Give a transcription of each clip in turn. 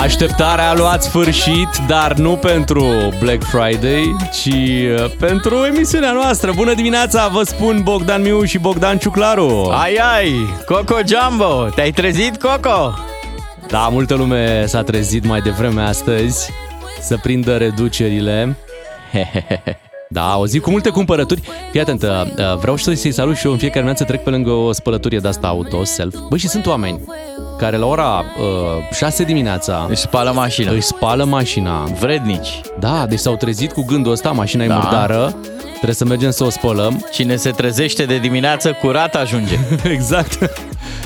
Așteptarea a luat sfârșit, dar nu pentru Black Friday, ci uh, pentru emisiunea noastră. Bună dimineața, vă spun Bogdan Miu și Bogdan Ciuclaru. Ai, ai, Coco Jumbo, te-ai trezit, Coco? Da, multă lume s-a trezit mai devreme astăzi să prindă reducerile. Da, o zi cu multe cumpărături. Fii atent, uh, uh, vreau și să-i salut și eu în fiecare dimineață trec pe lângă o spălătorie de asta auto, self. Băi, și sunt oameni care la ora uh, 6 dimineața Își spală mașina. își spală mașina. Vrednici. Da, deci s-au trezit cu gândul ăsta, mașina Da. e murdară, trebuie să mergem să o spălăm. Cine se trezește de dimineață, curat ajunge. exact.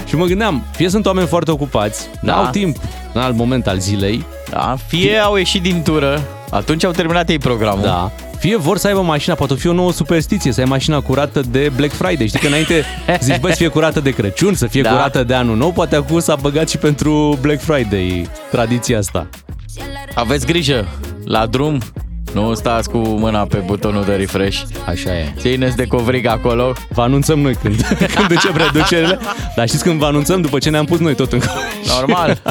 și mă gândeam, fie sunt oameni foarte ocupați, Da. n-au timp în alt moment al zilei, Da? Fie au ieșit din tură, atunci au terminat ei programul. da, fie vor să aibă mașina, poate fi o nouă superstiție, să ai mașina curată de Black Friday. Știi că înainte zici, băi, să fie curată de Crăciun, să fie Da. curată de Anul Nou, poate acum s-a băgat și pentru Black Friday tradiția asta. Aveți grijă, la drum, nu stați cu mâna pe butonul de refresh. Așa e. Țineți de covrig acolo. Vă anunțăm noi când, când încep reducerile, dar știți când vă anunțăm după ce ne-am pus noi tot în Normal.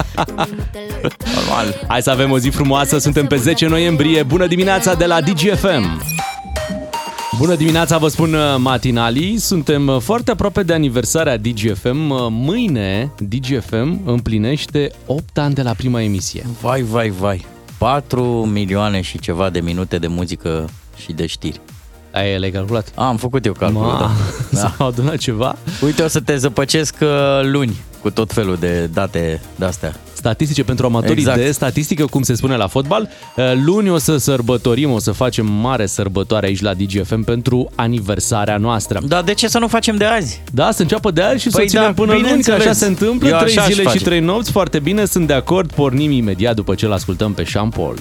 Normal. Hai să avem o zi frumoasă, suntem pe 10 noiembrie. Bună dimineața de la DGFM! Bună dimineața, vă spun uh, matinalii. Suntem uh, foarte aproape de aniversarea DGFM. Uh, Mâine DGFM împlinește 8 ani de la prima emisie. Vai, vai, vai. 4 milioane și ceva de minute de muzică și de știri. Ai le-ai calculat? A, am făcut eu calculul, Ma, da. s-au adunat ceva. Uite, o să te zăpăcesc uh, luni cu tot felul de date de-astea. Statistice pentru amatorii Exact. de statistică, cum se spune la fotbal. Uh, Luni o să sărbătorim, o să facem mare sărbătoare aici la DGFM pentru aniversarea noastră. Dar de ce să nu facem de azi? Da, să înceapă de azi și să Păi o ținem da, până luni, că bineînțeles. așa se întâmplă. Eu Trei așa aș zile și face. trei nopți, foarte bine, sunt de acord. Pornim imediat după ce l-ascultăm pe Sean Paul.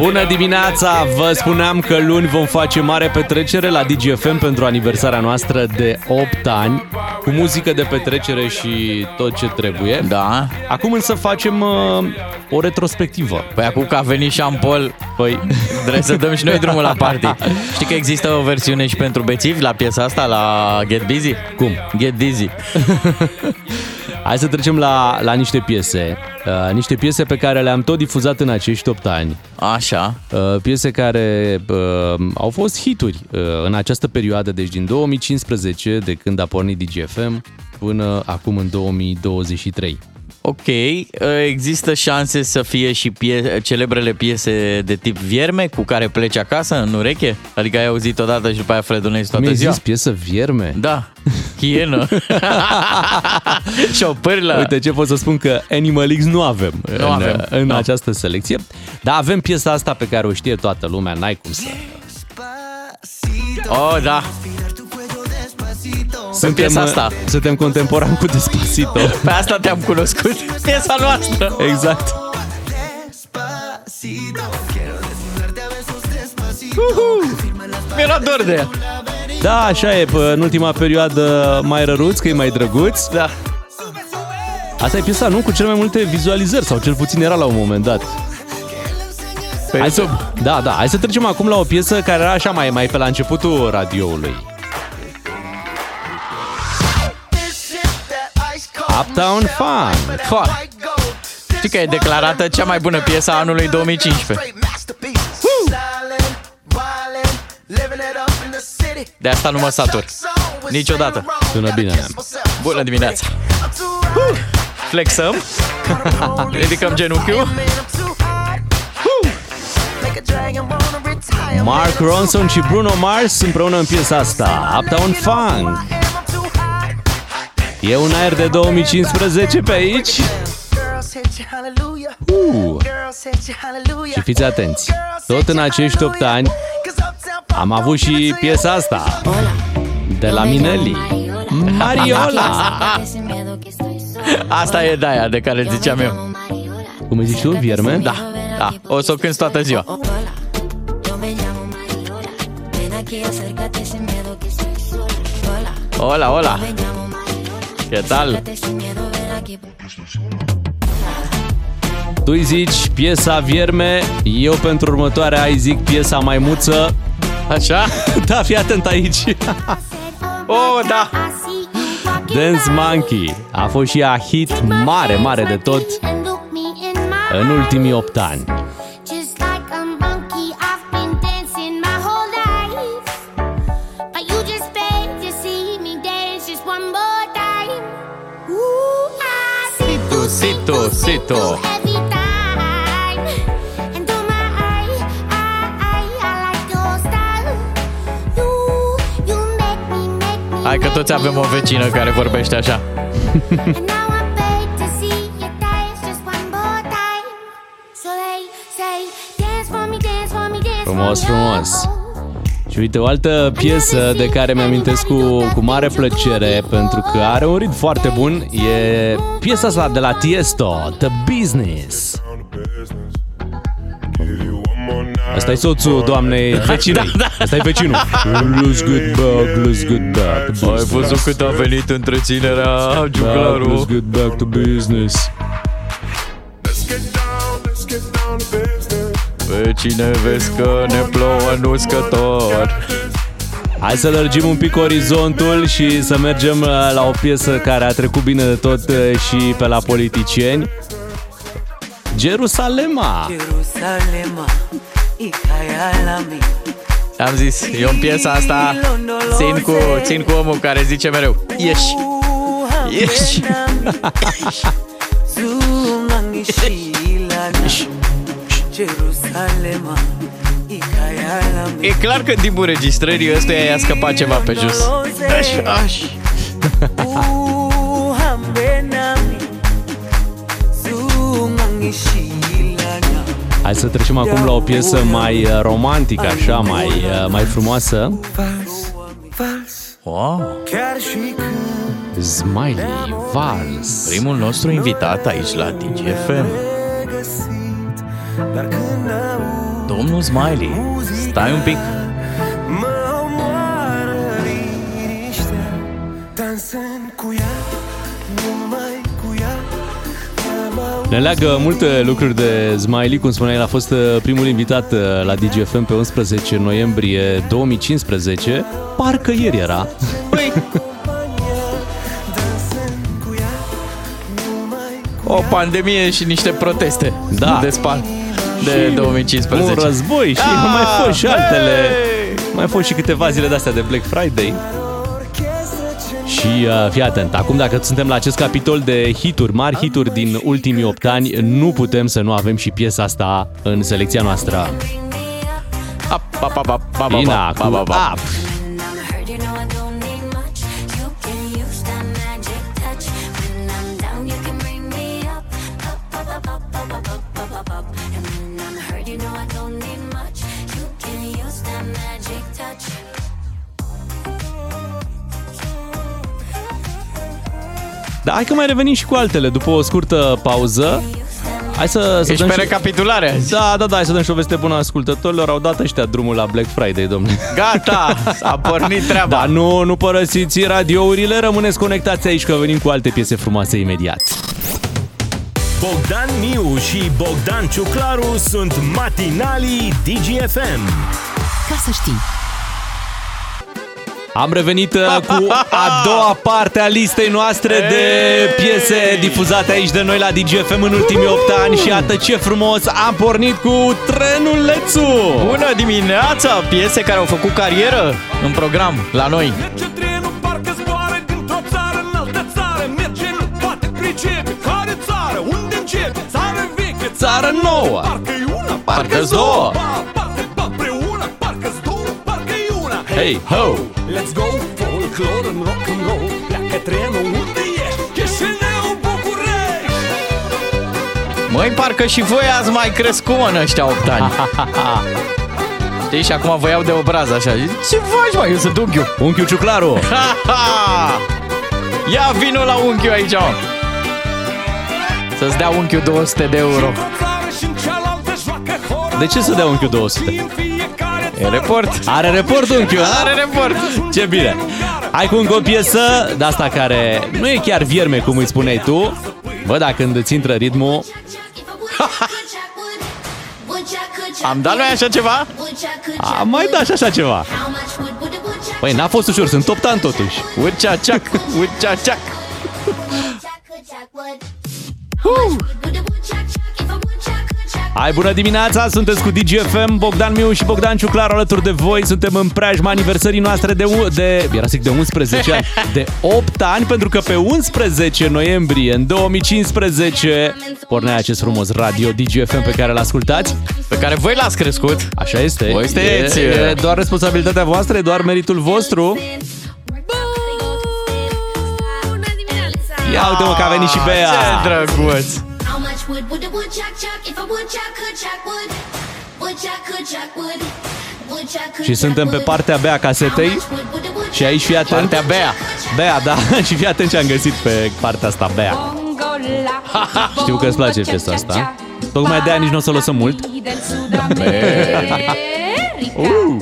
Bună dimineața! Vă spuneam că luni vom face mare petrecere la DGFM pentru aniversarea noastră de 8 ani, cu muzică de petrecere și tot ce trebuie. Da. Acum însă facem uh, o retrospectivă. Păi acum că a venit Sean Paul, Păi, trebuie să dăm și noi drumul la party. Știi că există o versiune și pentru bețivi la piesa asta, la Get Busy? cum? Get Dizzy. Hai să trecem la, la niște piese. Uh, niște piese pe care le-am tot difuzat în acești 8 ani. Așa. Uh, piese care uh, au fost hituri uh, în această perioadă, deci din 2015, de când a pornit DGFM, până acum în 2023. Ok, există șanse să fie și pie- celebrele piese de tip vierme cu care pleci acasă în ureche? Adică ai auzit odată și după aia fredonezi toată Mi-ai ziua? zis piesă vierme? Da, hienă. Șopârlă. Uite ce pot să spun că Animal X nu avem Nu în, avem, în nu. această selecție. Dar avem piesa asta pe care o știe toată lumea, n-ai cum să... Oh, da. Suntem, piesa asta. Suntem contemporan cu Despacito. Pe asta te-am cunoscut. Piesa noastră. exact. Mi-era dor de ea. Da, așa e, pă, în ultima perioadă mai răruț, că e mai drăguț. Da. Asta e piesa, nu? Cu cele mai multe vizualizări, sau cel puțin era la un moment dat. Pe Hai să, YouTube. da, da, hai să trecem acum la o piesă care era așa mai, mai pe la începutul radioului. Uptown Fun. Fa. Știi că e declarată cea mai bună piesă a anului 2015. De asta nu mă satur. Niciodată. Sună bine. Bună dimineața. Uh, Flexăm. Ridicăm genunchiul. Mark Ronson și Bruno Mars împreună în piesa asta, Uptown Funk. E un aer de 2015 pe aici. Uh. Și fiți atenți, tot în acești 8 ani am avut și piesa asta de la Minelli. Mariola! Asta e de aia de care ziceam eu. Cum îi zici tu, vierme? Da, da. O să o cânti toată ziua. Hola, hola. ¿Qué tal? Tu îi zici piesa vierme, eu pentru următoarea ai zic piesa maimuță. Așa? Da, fii atent aici. Oh, da. Dance Monkey a fost și ea hit mare, mare de tot în ultimii 8 ani. Sito, Sito. Hai că toți avem o vecină care vorbește așa. frumos, frumos. Și uite, o altă piesă de care mi-amintesc cu, cu mare plăcere pentru că are un ritm foarte bun e piesa asta de la Tiesto, The Business. Asta e soțul doamnei vecinei. Asta e vecinul. Lose good bug, lose good back. Ai văzut cât a venit întreținerea Back, lose Giuclaru? good back to business. Vecine, vezi că ne plouă în uscător. Hai să lărgim un pic orizontul și să mergem uh, la o piesă care a trecut bine de tot uh, și pe la politicieni. Jerusalema. Jerusalema ikayalami Am zis, eu în piesa asta țin cu, țin cu omul care zice mereu Ieși, ieși. Zungangishilana Jerusalema ikayalami E clar că în timpul registrării ăstuia i-a scăpat ceva pe jos. Așa, așa. Uhambe nami zungangishilana Hai să trecem acum la o piesă mai uh, romantică, așa, mai, uh, mai frumoasă. wow. Chiar și când Smiley Vals. Primul nostru invitat aici la DGFM găsit Dar când aud Domnul Smiley Stai un pic Mă omoară liniștea Dansând cu ea Numai cu ea Am Ne leagă multe lucruri de Smiley, cum spuneai, el a fost uh, primul invitat uh, la DGFM pe 11 noiembrie 2015. Parcă ieri era. Păi, o pandemie și niște proteste Da. De spal De Și 2015 Un război și Ah, au mai fost și altele. hey! Mai fost și câteva zile de-astea de Black Friday. Și uh, fii atent, acum dacă suntem la acest capitol de hituri, mari hituri din ultimii 8 ani, nu putem să nu avem și piesa asta în selecția noastră. Ap, ap, ap, ap, ap, ap, Ina ap, cu ap, ap, ap. Up. Da, hai că mai revenim și cu altele după o scurtă pauză. Hai să, să Ești dăm pe și... recapitulare azi. Da, da, da, hai să dăm și o veste bună ascultătorilor. Au dat ăștia drumul la Black Friday, domnule. Gata, s-a pornit treaba Da, nu, nu părăsiți radiourile, rămâneți conectați aici că venim cu alte piese frumoase imediat. Bogdan Miu și Bogdan Ciuclaru sunt matinalii DGFM. Ca să știi. Am revenit uh, cu a doua parte a listei noastre de piese difuzate aici de noi la DGFM în ultimii 8 ani și iată ce frumos am pornit cu trenulețu! Bună dimineața! Piese care au făcut carieră în program la noi. Merge trenul, parcă zboară dintr-o țară în altă țară. Merge, nu poate pricepe. Care țară? Unde începe? Țară veche, Țară nouă! Parcă-i una, Parcă-s două. Hey, ho! Let's go, folclor în rock and roll Pleacă trenul unde ești Chișinău, București Măi, parcă și voi ați mai crescut mă, în ăștia 8 ani. Știi? Și acum vă iau de obraz așa. Ce faci, mă? Eu sunt unchiul. Unchiul Ciuclaru! Ha, ha! Ia vinul la unchiul aici, mă. Să-ți dea unchiul 200 de euro. Într-o țară și în cealaltă joacă hor De ce să dea unchiul 200? În fiecare E report. Are report unchiul, a? Are report. Ce bine! Hai cu încă o piesă de asta care nu e chiar vierme, cum îi spuneai tu. Bă, dacă când îți intră ritmul, Am dat noi așa ceva? am mai dat și așa ceva. Păi n-a fost ușor, sunt top tan totuși. Urceaceac, urceaceac. Hai, bună dimineața! Sunteți cu DGFM, Bogdan Miu și Bogdan Ciuclar alături de voi. Suntem în preajma aniversării noastre de, u- de era să zic de 11 ani, de 8 ani, pentru că pe 11 noiembrie în 2015 pornea acest frumos radio DGFM pe care îl ascultați. Pe care voi l-ați crescut. Așa este. Voi sunteți, E, e- e doar responsabilitatea voastră, e doar meritul vostru. Ia uite mă că a venit și Bea. Ce drăguț! How much wood would a woodchuck chuck if a woodchuck could chuck wood? Woodchuck could chuck wood. Woodchuck could Și suntem pe partea B a casetei. Și aici fii atent. Partea Bea. Bea, da. și fii atent ce am găsit pe partea asta, Bea. Știu că îți place piesa asta. Tocmai de-aia nici nu o să o lăsăm mult. Uh.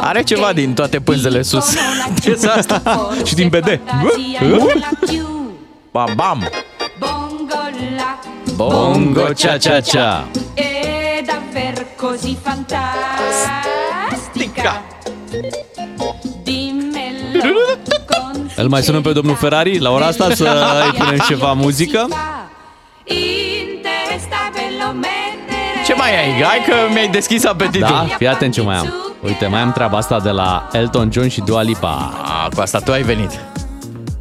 Are ceva din toate pânzele sus. Piesa asta. Și din BD. Bam, bam. Bongo cha cha cha. È davvero così fantastica. Dimmelo con Îl mai sunăm pe domnul Ferrari la ora asta să îi punem ceva muzică. In testa ve lo mettere. Ce mai ai? Hai că mi-ai deschis apetitul. Da, fii atent ce mai am. Uite, mai am treaba asta de la Elton John și Dua Lipa. A, cu asta tu ai venit.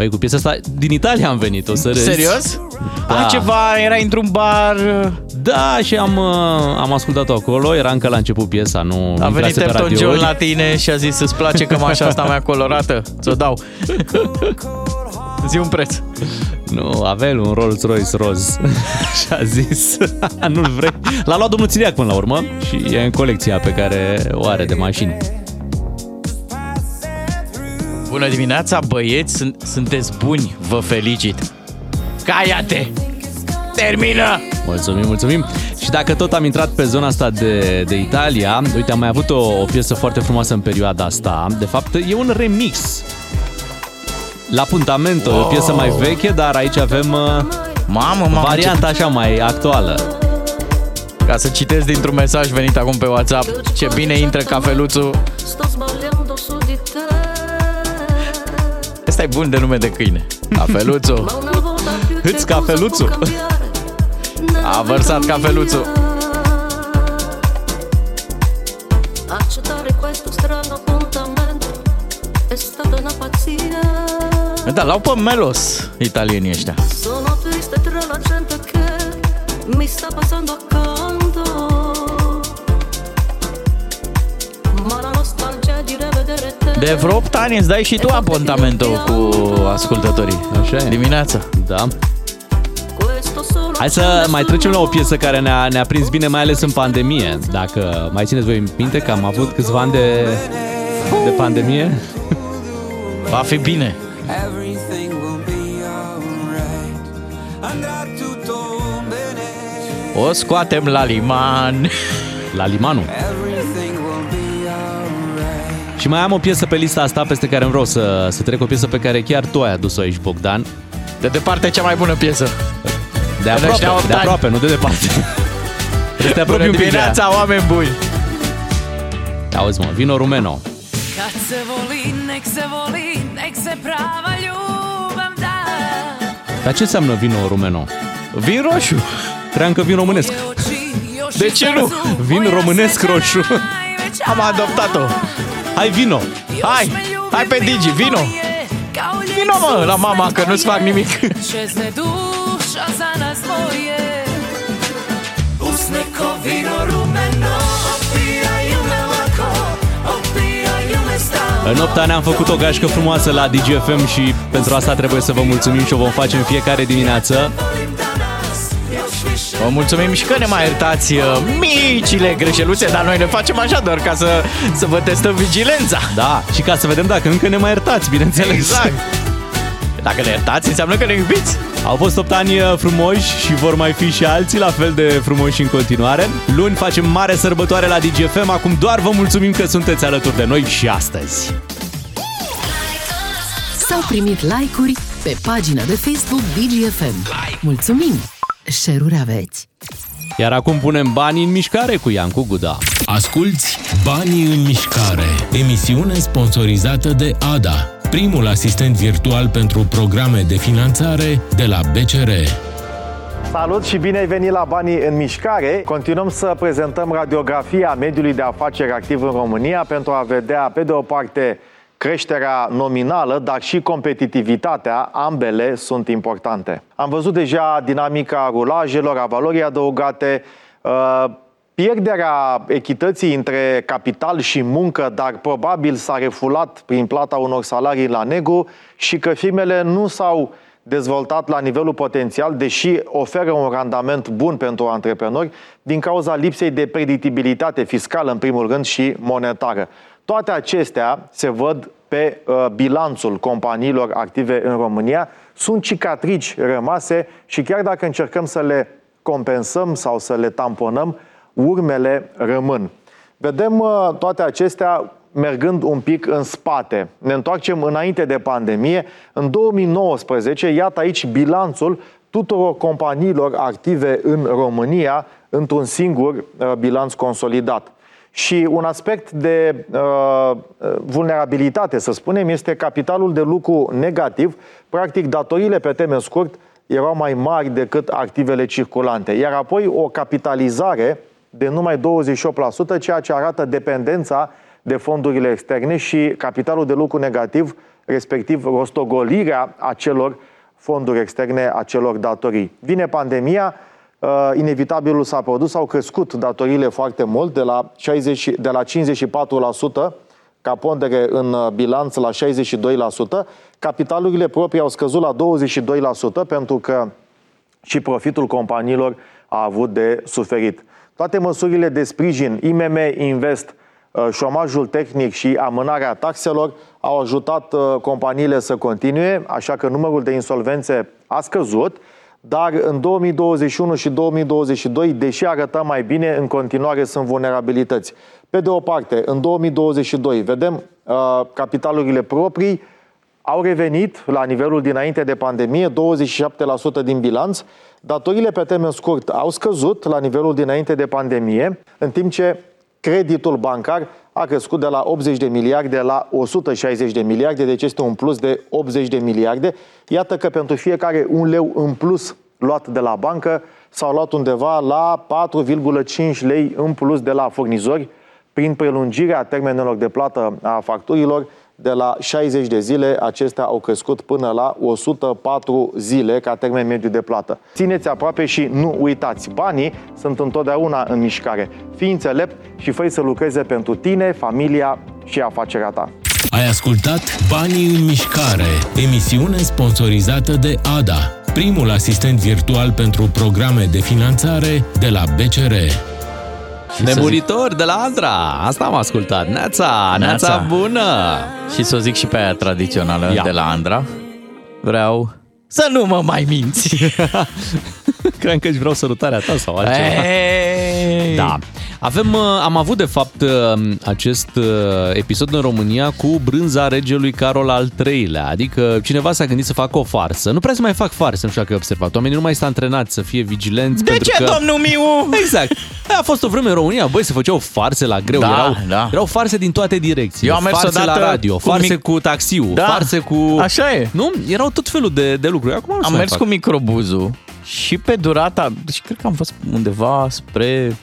Băi, cu piesa asta din Italia am venit, o să râzi. Serios? Da. A, ceva, era într-un bar... Da, și am, uh, am ascultat-o acolo, era încă la început piesa, nu A intrase venit pe Elton radiouri. John la tine și a zis Îți place cămașa asta mea colorată? Ți-o dau Zi un preț Nu, avea el un Rolls Royce roz și a zis, nu-l vrei. L-a luat domnul Țiriac până la urmă și e în colecția pe care o are de mașini. Bună dimineața băieți, sunt, sunteți buni, vă felicit Caia-te! Termină! Mulțumim, mulțumim. Și dacă tot am intrat pe zona asta de, de Italia, uite, am mai avut o, o piesă foarte frumoasă în perioada asta. De fapt, e un remix. La Puntamento, wow. o piesă mai veche, dar aici avem uh, Mamă, mamă, varianta așa mai actuală. ce... Ca să citesc dintr-un mesaj venit acum pe WhatsApp Ce bine intră cafeluțul Ăsta e bun de nume de câine Cafeluțul Ma una volta più che Îți cosa cafeluțul. può cambiare nella A vărsat vita cafeluțul mia? Accettare questo strano appuntamento è stata una pazzia. Da, l-au pe melos italienii ăștia Sono triste tra la gente che mi sta passando accanto. De vreo 8 ani îți dai și tu apontamento cu ascultătorii Așa e. Dimineața Da. Questo solo Hai să c'è mai nessuno trecem la o piesă care ne-a, ne-a prins bine, mai ales în pandemie. Dacă mai țineți voi minte că am avut câțiva ani de, de pandemie. Va fi bine Everything will be alright. Andrà tutto bene. O scoatem la liman La limanul. Și mai am o piesă pe lista asta peste care îmi vreau să, să trec, o piesă pe care chiar tu ai adus-o aici, Bogdan. De departe cea mai bună piesă De ăștia aproape, opt de ani. aproape, nu de departe. Trebuie să te apropii Bună un pic de ea. dimineața, oameni buni Auzi mă, vino rumeno. Kad se voli, nek se voli, nek se prava ljubav da. Dar ce înseamnă vino rumeno? Vin roșu Cream că vin românesc. De ce nu? Vin românesc roșu. Am adoptat-o Hai, vino! Hai, hai pe Digi, vino Vino mă, la mama că nu-ți fac nimic Čezne duša za nas dvoje Uz neko vino rumeno Opijaju me lako Opijaju me stalno În 8 ani am făcut o gașcă frumoasă la DGFM și pentru asta trebuie să vă mulțumim și o vom face în fiecare dimineață. Vă mulțumim și că ne mai iertați uh, micile greșeluțe Dar noi le facem așa doar ca să, să vă testăm vigilența Da, și ca să vedem dacă încă ne mai iertați, bineînțeles. Exact Dacă ne iertați, înseamnă că ne iubiți Au fost 8 ani uh, frumoși și vor mai fi și alții la fel de frumoși în continuare. Luni facem mare sărbătoare la DGFM, acum doar vă mulțumim că sunteți alături de noi și astăzi. S-au primit like-uri pe pagina de Facebook DGFM. Mulțumim! Share-uri aveți! Iar acum punem banii în mișcare cu Iancu Guda. Asculți Banii în mișcare, emisiune sponsorizată de ADA, primul asistent virtual pentru programe de finanțare de la BCR. Salut și bine ai venit la Banii în Mișcare. Continuăm să prezentăm radiografia mediului de afaceri activ în România pentru a vedea, pe de o parte, creșterea nominală, dar și competitivitatea, ambele sunt importante. Am văzut deja dinamica rulajelor, a valorii adăugate, uh, pierderea echității între capital și muncă, dar probabil s-a refulat prin plata unor salarii la negru și că firmele nu s-au dezvoltat la nivelul potențial, deși oferă un randament bun pentru antreprenori, din cauza lipsei de predictibilitate fiscală, în primul rând, și monetară. Toate acestea se văd pe uh, bilanțul companiilor active în România. Sunt cicatrici rămase și chiar dacă încercăm să le compensăm sau să le tamponăm, urmele rămân. Vedem uh, toate acestea mergând un pic în spate. Ne întoarcem înainte de pandemie. În 2019, iată aici bilanțul tuturor companiilor active în România într-un singur uh, bilanț consolidat. Și un aspect de uh, vulnerabilitate, să spunem, este capitalul de lucru negativ. Practic, datoriile pe termen scurt erau mai mari decât activele circulante. Iar apoi o capitalizare de numai 28%, ceea ce arată dependența de fondurile externe și capitalul de lucru negativ, respectiv rostogolirea acelor fonduri externe, acelor datorii. Vine pandemia, uh, inevitabilul s-a produs, au crescut datoriile foarte mult, de la, 60, de la 54% ca pondere în uh, bilanț la 62%, capitalurile proprii au scăzut la 22% pentru că și profitul companiilor a avut de suferit. Toate măsurile de sprijin, IMM Invest, uh, șomajul tehnic și amânarea taxelor au ajutat uh, companiile să continue, așa că numărul de insolvențe a scăzut, dar în 2021 și 2022, deși arătăm mai bine, în continuare sunt vulnerabilități. Pe de o parte, în 2022 vedem uh, capitalurile proprii au revenit la nivelul dinainte de pandemie, 27% din bilanț, Datorile pe termen scurt au scăzut la nivelul dinainte de pandemie, în timp ce creditul bancar a crescut de la 80 de miliarde la 160 de miliarde, deci este un plus de 80 de miliarde. Iată că pentru fiecare un leu în plus luat de la bancă s-au luat undeva la 4,5 lei în plus de la furnizori prin prelungirea termenelor de plată a facturilor de la 60 de zile, acestea au crescut până la 104 zile ca termen mediu de plată. Țineți aproape și nu uitați, banii sunt întotdeauna în mișcare. Fii înțelept și fă să lucreze pentru tine, familia și afacerea ta. Ai ascultat Banii în mișcare, emisiune sponsorizată de ADA, primul asistent virtual pentru programe de finanțare de la BCR. Nebunitor de la Andra. Asta am ascultat. Neața, neața, Neața. bună. Și să o zic și pe aia tradițională Ia. de la Andra. Vreau să nu mă mai minți. Cred că își vreau sărutarea ta sau altceva. Ei. Da. Avem, uh, am avut de fapt uh, acest uh, episod în România cu brânza regelui Carol al III-lea, adică cineva s-a gândit să facă o farsă. Nu prea să mai fac farse, nu știu dacă ai observat. Oamenii nu mai sunt antrenați să fie vigilenți. De pentru ce, că... domnul Miu? Exact. Aia a fost o vreme în România, băi, se făceau farse la greu, Da, erau, da. erau farse din toate direcțiile. Eu am mers farse odată la radio, cu farse mic- cu taxiul, Da, farse cu... așa e. Nu? Erau tot felul de, de lucruri. Acum nu se Am mai mers fac. cu microbuzul și pe durata, deci cred că am fost undeva spre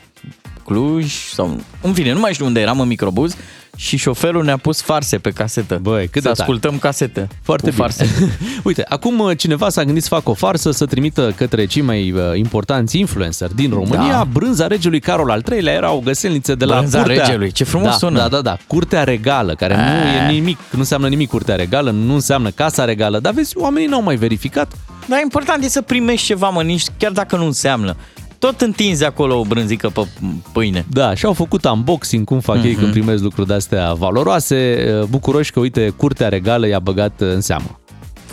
Cluj sau în fine, nu mai știu unde eram în microbuz și șoferul ne-a pus farse pe casetă. Băi, cât să de tare. ascultăm casete. Foarte cu bine. farse. Uite, acum uh, cineva s-a gândit să facă o farsă, să trimită către cei mai uh, importanți influenceri din România. Da. Brânza regelui Carol al III-lea era o găselniță de la Brânza curtea... regelui, ce frumos da, sună. Da, da, da, curtea regală, care nu Ah. e nimic, nu înseamnă nimic curtea regală, nu înseamnă casa regală, dar vezi, oamenii n-au mai verificat. Dar important e să primești ceva, mă, nici chiar dacă nu înseamnă. Tot întinzi acolo o brânzică pe pâine. Da, și au făcut unboxing, cum fac mm-hmm. ei când primesc lucruri de-astea valoroase, uh, bucuroși că, uite, curtea regală i-a băgat uh, în seamă.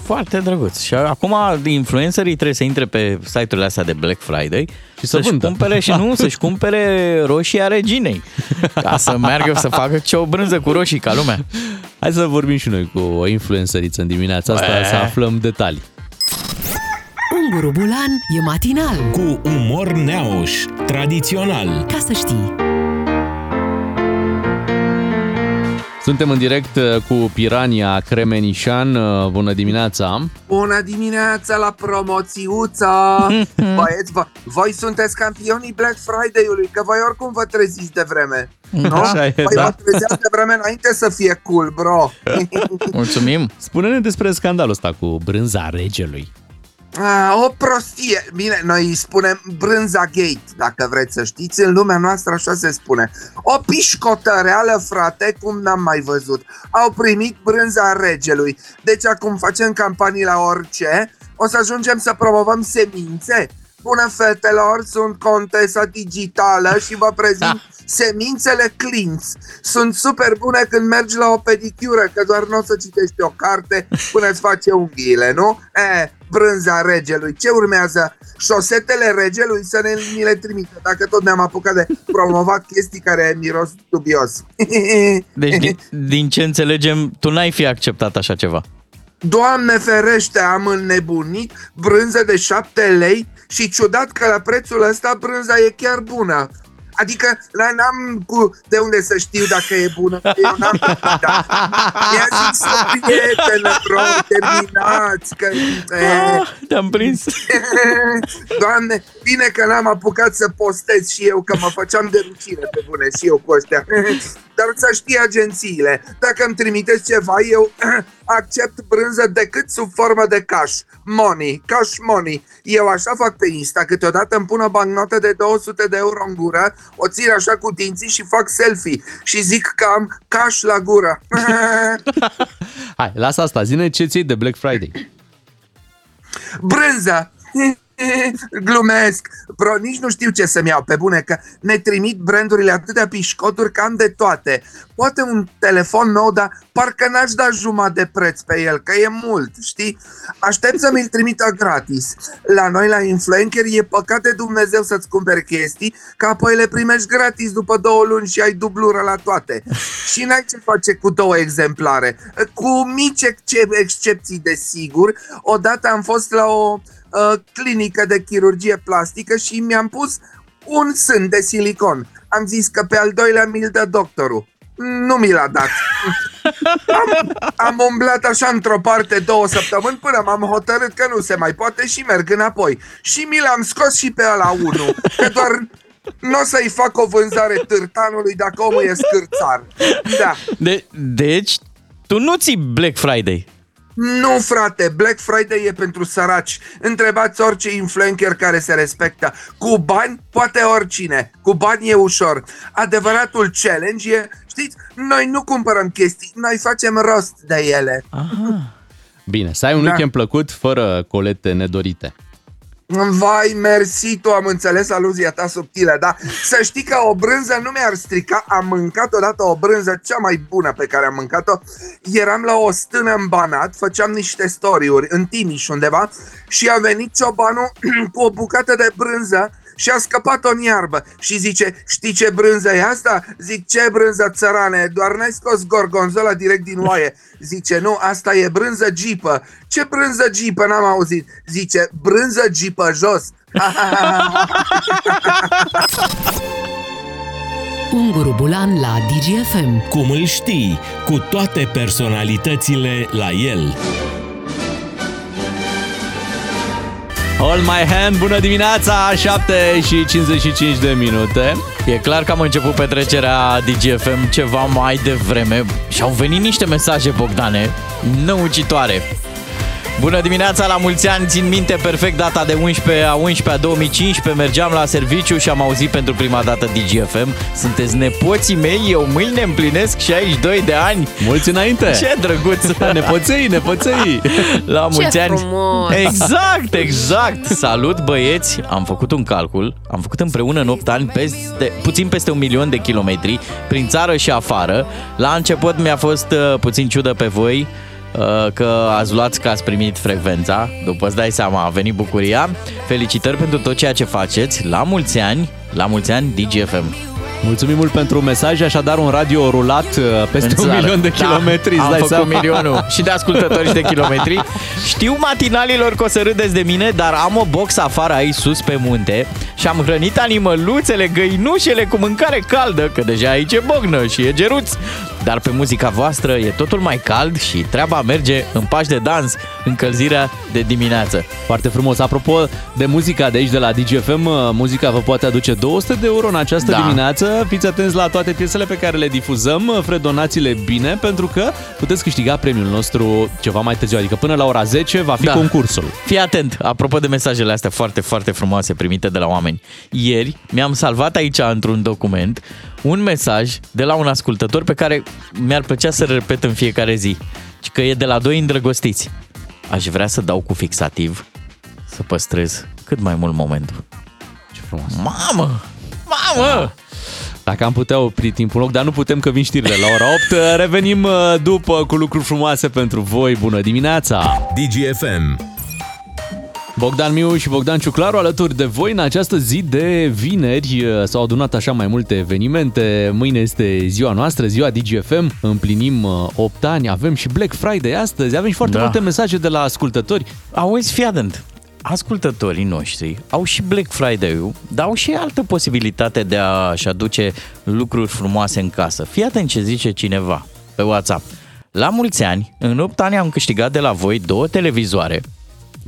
Foarte drăguț. Și acum influencerii trebuie să intre pe site-urile astea de Black Friday Și să să-și vândă. cumpere și nu, să-și cumpere roșii a reginei. Ca să meargă să facă ce o brânză cu roșii ca lumea. Hai să vorbim și noi cu o influențăriță în dimineața asta, Bă. să aflăm detalii. Unguru Bulan e matinal. Cu umor neauș, tradițional. Ca să știi. Suntem în direct uh, cu Pirania Cremenișan. Uh, Bună dimineața! Bună dimineața la promoțiuța! Băieți, vă, voi sunteți campionii Black Friday-ului, că voi oricum vă treziți de vreme. Nu? Așa e, voi da. vă trezeați de vreme înainte să fie cool, bro. Mulțumim! Spune-ne despre scandalul ăsta cu brânza regelui. Ah, o prostie. Bine, noi îi spunem brânza gate, dacă vreți să știți. În lumea noastră așa se spune. O pișcotăreală, frate, cum n-am mai văzut. Au primit brânza regelui. Deci acum facem campanii la orice. O să ajungem să promovăm semințe. Bună fetelor, sunt contesa digitală și vă prezint semințele Clintz. Sunt super bune când mergi la o pedicură, că doar nu o să citești o carte până îți face unghiile, nu? E, brânza regelui. Ce urmează? Șosetele regelui să ne ni le trimită, dacă tot ne-am apucat de promovat chestii care miros dubios. Deci, din, din ce înțelegem, tu n-ai fi acceptat așa ceva. Doamne ferește, am înnebunit brânză de 7 lei și ciudat că la prețul ăsta brânza e chiar bună. Adică la- n-am cu de unde să știu dacă e bună, că eu n-am da. Mi-a zis o prietenă, bro, terminați, că... Ah, te-am prins. Doamne, bine că n-am apucat să postez și eu, că mă făceam de rușine pe bune și eu cu ăștia. Dar să știi agențiile, dacă îmi trimiteți ceva, eu accept brânză decât sub formă de cash. Money, cash money. Eu așa fac pe Insta, câteodată îmi pun o bancnotă de 200 de euro în gură, o țin așa cu dinții și fac selfie și zic că am cash la gură. Hai, lasă asta, zine ce ți de Black Friday. Brânză! Glumesc! Bro, nici nu știu ce să-mi iau, pe bune, că ne trimit brandurile atâtea pișcoturi că am de toate. Poate un telefon nou, dar parcă n-aș da jumătate de preț pe el, că e mult, știi? Aștept să mi-l trimită gratis. La noi, la Influencer, e păcat de Dumnezeu să-ți cumperi chestii, că apoi le primești gratis după două luni și ai dublură la toate. Și n-ai ce face cu două exemplare. Cu mici excep- excepții, desigur. Odată am fost la o uh, clinică de chirurgie plastică și mi-am pus un sân de silicon. Am zis că pe al doilea mi-l dă doctorul. Nu mi l-a dat. Am, am umblat așa într-o parte două săptămâni până m-am hotărât că nu se mai poate și merg înapoi. Și mi l-am scos și pe ăla unul. Că doar nu o să-i fac o vânzare târtanului dacă omul e scârțar. Da. De, deci, tu nu ții Black Friday. Nu, frate, Black Friday e pentru săraci. Întrebați orice influencer care se respectă. Cu bani, poate oricine. Cu bani e ușor. Adevăratul challenge e, știți, noi nu cumpărăm chestii, noi facem rost de ele. Bine, să ai un Da. weekend plăcut fără colete nedorite. Vai, mersi, tu am înțeles aluzia ta subtilă, da? Să știi că o brânză nu mi-ar strica, am mâncat odată o brânză cea mai bună pe care am mâncat-o. Eram la o stână în Banat, făceam niște story-uri în Timiș undeva și a venit ciobanul cu o bucată de brânză și a scăpat-o în iarbă și zice, știi ce brânză e asta? Zic, ce brânză țărane, doar n-ai scos gorgonzola direct din oaie. Zice, nu, asta e brânză jeepă. Ce brânză jeepă? N-am auzit. Zice, brânză jeepă jos. Unguru Bulan la DGFM. Cum îl știi, cu toate personalitățile la el. Hold my hand, bună dimineața, 7 și 55 de minute. E clar că am început petrecerea DGFM ceva mai devreme și au venit niște mesaje, Bogdane, năucitoare. Bună dimineața, la mulți ani, țin minte perfect data de 11 a 11 a 2015, mergeam la serviciu și am auzit pentru prima dată DGFM. Sunteți nepoții mei, eu mâine împlinesc 62 de ani. Mulți înainte! Ce drăguț! Nepoței, nepoței! La mulți Ce ani! frumos! Exact, exact! Salut băieți! Am făcut un calcul, am făcut împreună în 8 ani peste, puțin peste un milion de kilometri, prin țară și afară. La început mi-a fost uh, puțin ciudă pe voi, uh, că ați luat că ați primit frecvența. După îți dai seama, a venit bucuria. Felicitări pentru tot ceea ce faceți. La mulți ani, la mulți ani DGFM. Mulțumim mult pentru mesaj, așadar un radio rulat uh, peste În un țară. milion de kilometri, îți da, am dai făcut seama? milionul și de ascultători și de kilometri. Știu matinalilor că o să râdeți de mine, dar am o box afară aici sus pe munte și am hrănit animăluțele, găinușele cu mâncare caldă, că deja aici e bognă și e geruț. Dar pe muzica voastră e totul mai cald și treaba merge în pași de dans, încălzirea de dimineață. Foarte frumos. Apropo de muzica de aici, de la DGFM, uh, muzica vă poate aduce 200 de euro în această Da. dimineață. Fiți atenți la toate piesele pe care le difuzăm, uh, fredonați-le bine, pentru că puteți câștiga premiul nostru ceva mai târziu, adică până la ora 10 va fi Da. concursul. Fii atent, apropo de mesajele astea foarte, foarte frumoase primite de la oameni. Ieri mi-am salvat aici într-un document un mesaj de la un ascultător pe care mi-ar plăcea să repet în fiecare zi. Și că e de la doi îndrăgostiți. Aș vrea să dau cu fixativ să păstrez cât mai mult momentul. Ce frumos. Mamă! Mamă! Dacă am putea opri timpul în loc, dar nu putem că vin știrile la ora 8. Revenim uh, după cu lucruri frumoase pentru voi. Bună dimineața! DGFM. Bogdan Miu și Bogdan Ciuclaru alături de voi în această zi de vineri. S-au adunat așa mai multe evenimente. Mâine este ziua noastră, ziua DGFM. Împlinim uh, 8 ani. Avem și Black Friday astăzi. Avem și foarte Da. multe mesaje de la ascultători. Auzi, fii atent. Ascultătorii noștri au și Black Friday-ul, dar au și altă posibilitate de a-și aduce lucruri frumoase în casă. Fii atent ce zice cineva pe WhatsApp. La mulți ani, în 8 ani am câștigat de la voi două televizoare,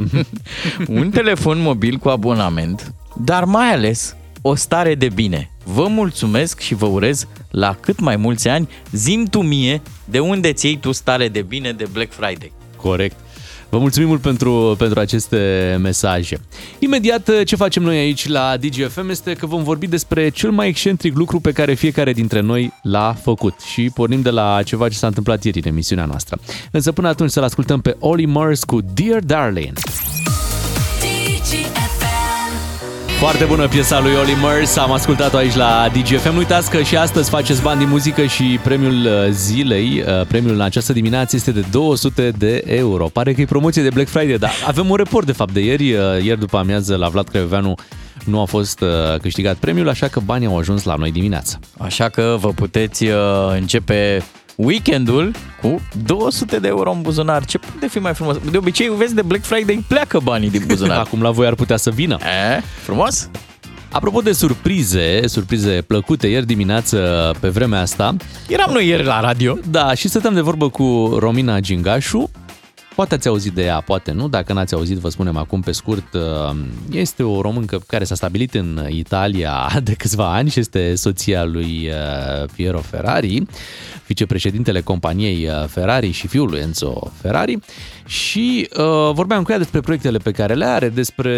un telefon mobil cu abonament, dar mai ales o stare de bine. Vă mulțumesc și vă urez la cât mai mulți ani. Zim tu mie de unde ți iei tu stare de bine de Black Friday. Corect. Vă mulțumim mult pentru, pentru aceste mesaje. Imediat ce facem noi aici la DGFM este că vom vorbi despre cel mai excentric lucru pe care fiecare dintre noi l-a făcut și pornim de la ceva ce s-a întâmplat ieri în emisiunea noastră. Însă până atunci să-l ascultăm pe Olly Murs cu Dear Darling. Foarte bună piesa lui Olly Murs, am ascultat-o aici la DGFM. Nu uitați că și astăzi faceți bani din muzică și premiul uh, zilei, uh, premiul în această dimineață este de 200 de euro. Pare că e promoție de Black Friday, dar avem un report de fapt de ieri. Uh, Ieri după amiază la Vlad Creveanu nu a fost uh, câștigat premiul, așa că banii au ajuns la noi dimineață. Așa că vă puteți uh, începe weekendul cu 200 de euro în buzunar. Ce poate fi mai frumos? De obicei, vezi, de Black Friday pleacă banii din buzunar. Acum la voi ar putea să vină. E, frumos? Apropo de surprize, surprize plăcute ieri dimineață pe vremea asta. Eram noi ieri la radio. Da, și stăteam de vorbă cu Romina Gingașu. Poate ați auzit de ea, poate nu. Dacă n-ați auzit, vă spunem acum pe scurt. uh, Este o româncă care s-a stabilit în Italia de câțiva ani și este soția lui uh, Piero Ferrari, vicepreședintele companiei uh, Ferrari și fiul lui Enzo Ferrari. Și uh, vorbeam cu ea despre proiectele pe care le are, despre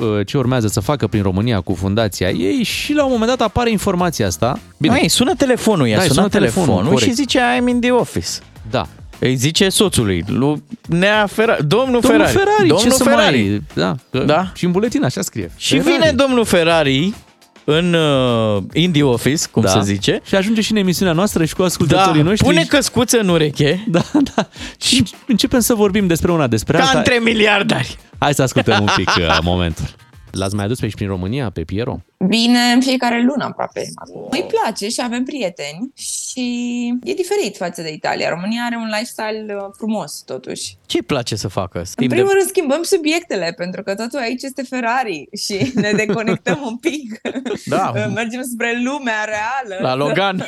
uh, ce urmează să facă prin România cu fundația ei și la un moment dat apare informația asta. Bine. Ai, sună telefonul, i-a Da, îi sunat sună telefonul, telefonul, și corect. zice I'm in the office. Da. Îi zice soțului, lui Nea Ferrari, domnul, Domnul Ferrari, Ferrari, domnul ce să Ferrari. mai... Da, că Da. și în buletin așa scrie. Și Ferrari. vine domnul Ferrari în uh, in the office, cum Da. se zice. Și ajunge și în emisiunea noastră și cu ascultătorii Da, noștri. pune căscuță în ureche. Da, da. Și începem să vorbim despre una despre Ca alta. între miliardari. Hai să ascultăm un pic uh, momentul. L-ați mai adus pe aici prin România, pe Piero? Bine în fiecare lună aproape. Îi place și avem prieteni și e diferit față de Italia. România are un lifestyle uh, frumos totuși. Ce-i place să facă? În Schimb primul de... rând schimbăm subiectele pentru că totul aici este Ferrari și ne deconectăm un pic. Da. Mergem spre lumea reală. La Logan.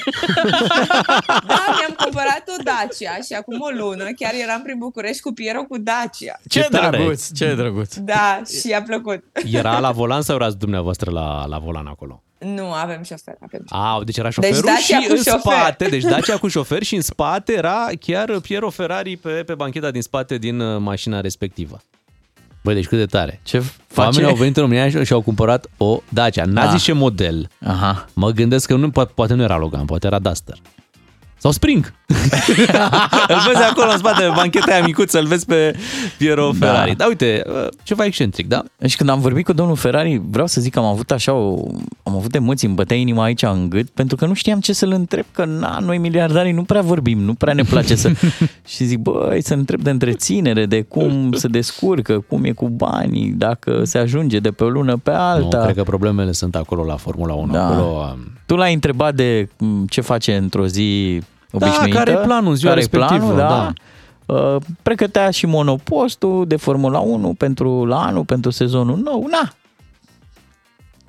Da, mi-am cumpărat o Dacia și acum o lună chiar eram prin București cu Piero cu Dacia. Ce, tare! drăguț, ce drăguț. Da, și i-a plăcut. Era la volan sau erați dumneavoastră la, la volan acolo? Nu, avem șofer. Avem șofer. A, deci era șoferul Dacia și cu în șofer. spate, deci Dacia cu șofer și în spate era chiar Piero Ferrari pe, pe bancheta din spate din uh, mașina respectivă. Băi, deci cât de tare. Ce Oamenii face? au venit în România și și-au cumpărat o Dacia. N-a Ah. zis ce model. Aha. Mă gândesc că nu, poate, poate nu era Logan, poate era Duster. Sau Spring. îl vezi acolo în spate, bancheta aia micuță, îl vezi pe Piero Da. Ferrari. Da, uite, uh, ceva excentric, da? Și când am vorbit cu domnul Ferrari, vreau să zic că am avut așa o, am avut emoții, îmi bătea inima aici în gât, pentru că nu știam ce să-l întreb, că na, noi miliardarii nu prea vorbim, nu prea ne place să... și zic, băi, să întreb de întreținere, de cum se descurcă, cum e cu banii, dacă se ajunge de pe o lună pe alta. Nu, cred că problemele sunt acolo la Formula 1. Da. Acolo, um, Tu l-ai întrebat de m, ce face într-o zi obișnuită? care e planul în ziua care respectivă, da. Uh, pregătea și monopostul de Formula 1 pentru la anul, pentru sezonul nou. Na!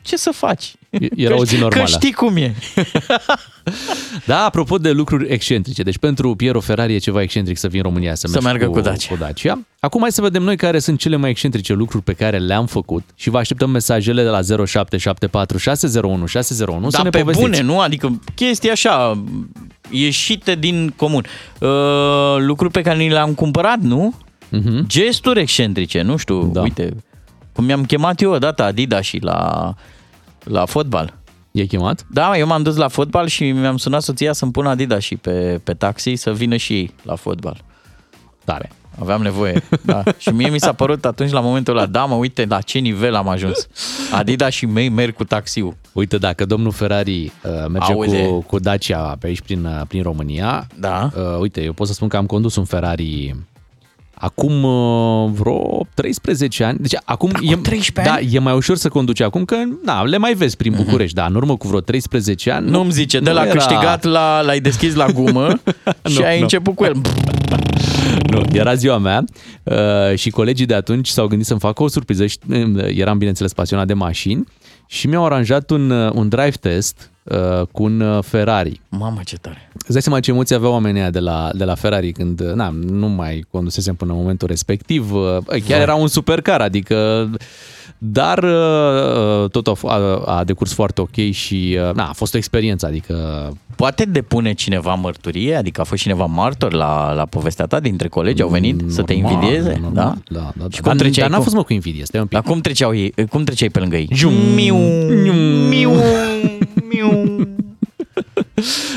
Ce să faci? era o zi Că- normală. Că știi cum e. Da, apropo de lucruri excentrice. Deci pentru Piero Ferrari e ceva excentric să vii în România să, Să mergi meargă cu, cu Dacia. cu Dacia. Acum hai să vedem noi care sunt cele mai excentrice lucruri pe care le-am făcut și vă așteptăm mesajele de la 0774 601 601 să Dar ne pe povestiți. bune, nu? Adică chestii așa, ieșite din comun. Uh, lucruri pe care ni le-am cumpărat, nu? Mhm. Gesturi excentrice, nu știu, da. uite, cum mi-am chemat eu odată Adidas și la, la fotbal. E chemat? Da, eu m-am dus la fotbal și mi-am sunat soția să-mi pună Adidas și pe, pe taxi să vină și ei la fotbal. Tare. Aveam nevoie, da. Și mie mi s-a părut atunci la momentul ăla, da, mă, uite la ce nivel am ajuns. Adidas și mei merg cu taxiul. Uite, dacă domnul Ferrari uh, merge Aude. cu, cu Dacia pe aici prin, uh, prin România, da. uh, uite, eu pot să spun că am condus un Ferrari acum uh, vreo 13 ani. Deci acum, e, 13 da, ani? e mai ușor să conduci acum, că na, le mai vezi prin București, dar în urmă cu vreo 13 ani... Nu-mi zice, de la era- câștigat la, l-ai deschis la gumă și Nu, ai nu. început cu el. Nu, era ziua mea uh, și colegii de atunci s-au gândit să-mi facă o surpriză și uh, eram, bineînțeles, pasionat de mașini și mi-au aranjat un, uh, un drive test uh, cu un uh, Ferrari. Mamă, ce tare. Îți dai seama ce emoții aveau oamenii ăia de la, de la Ferrari când uh, na, nu mai condusesem până în momentul respectiv. Uh, bă, Chiar Vai. era un supercar, adică... Dar uh, tot a, f- a, a decurs foarte ok și uh, na, a fost o experiență, adică... Poate depune cineva mărturie? Adică a fost cineva martor la, la povestea ta? Dintre colegi au venit să te Normal, invidieze? normal, da? da, da, Și da. cum Dar- treceai dar n-a cu- fost, mă, cu invidie, stai un pic. Dar cum treceau ei? Cum treceai pe lângă ei? Jum. Miu, miu, miu.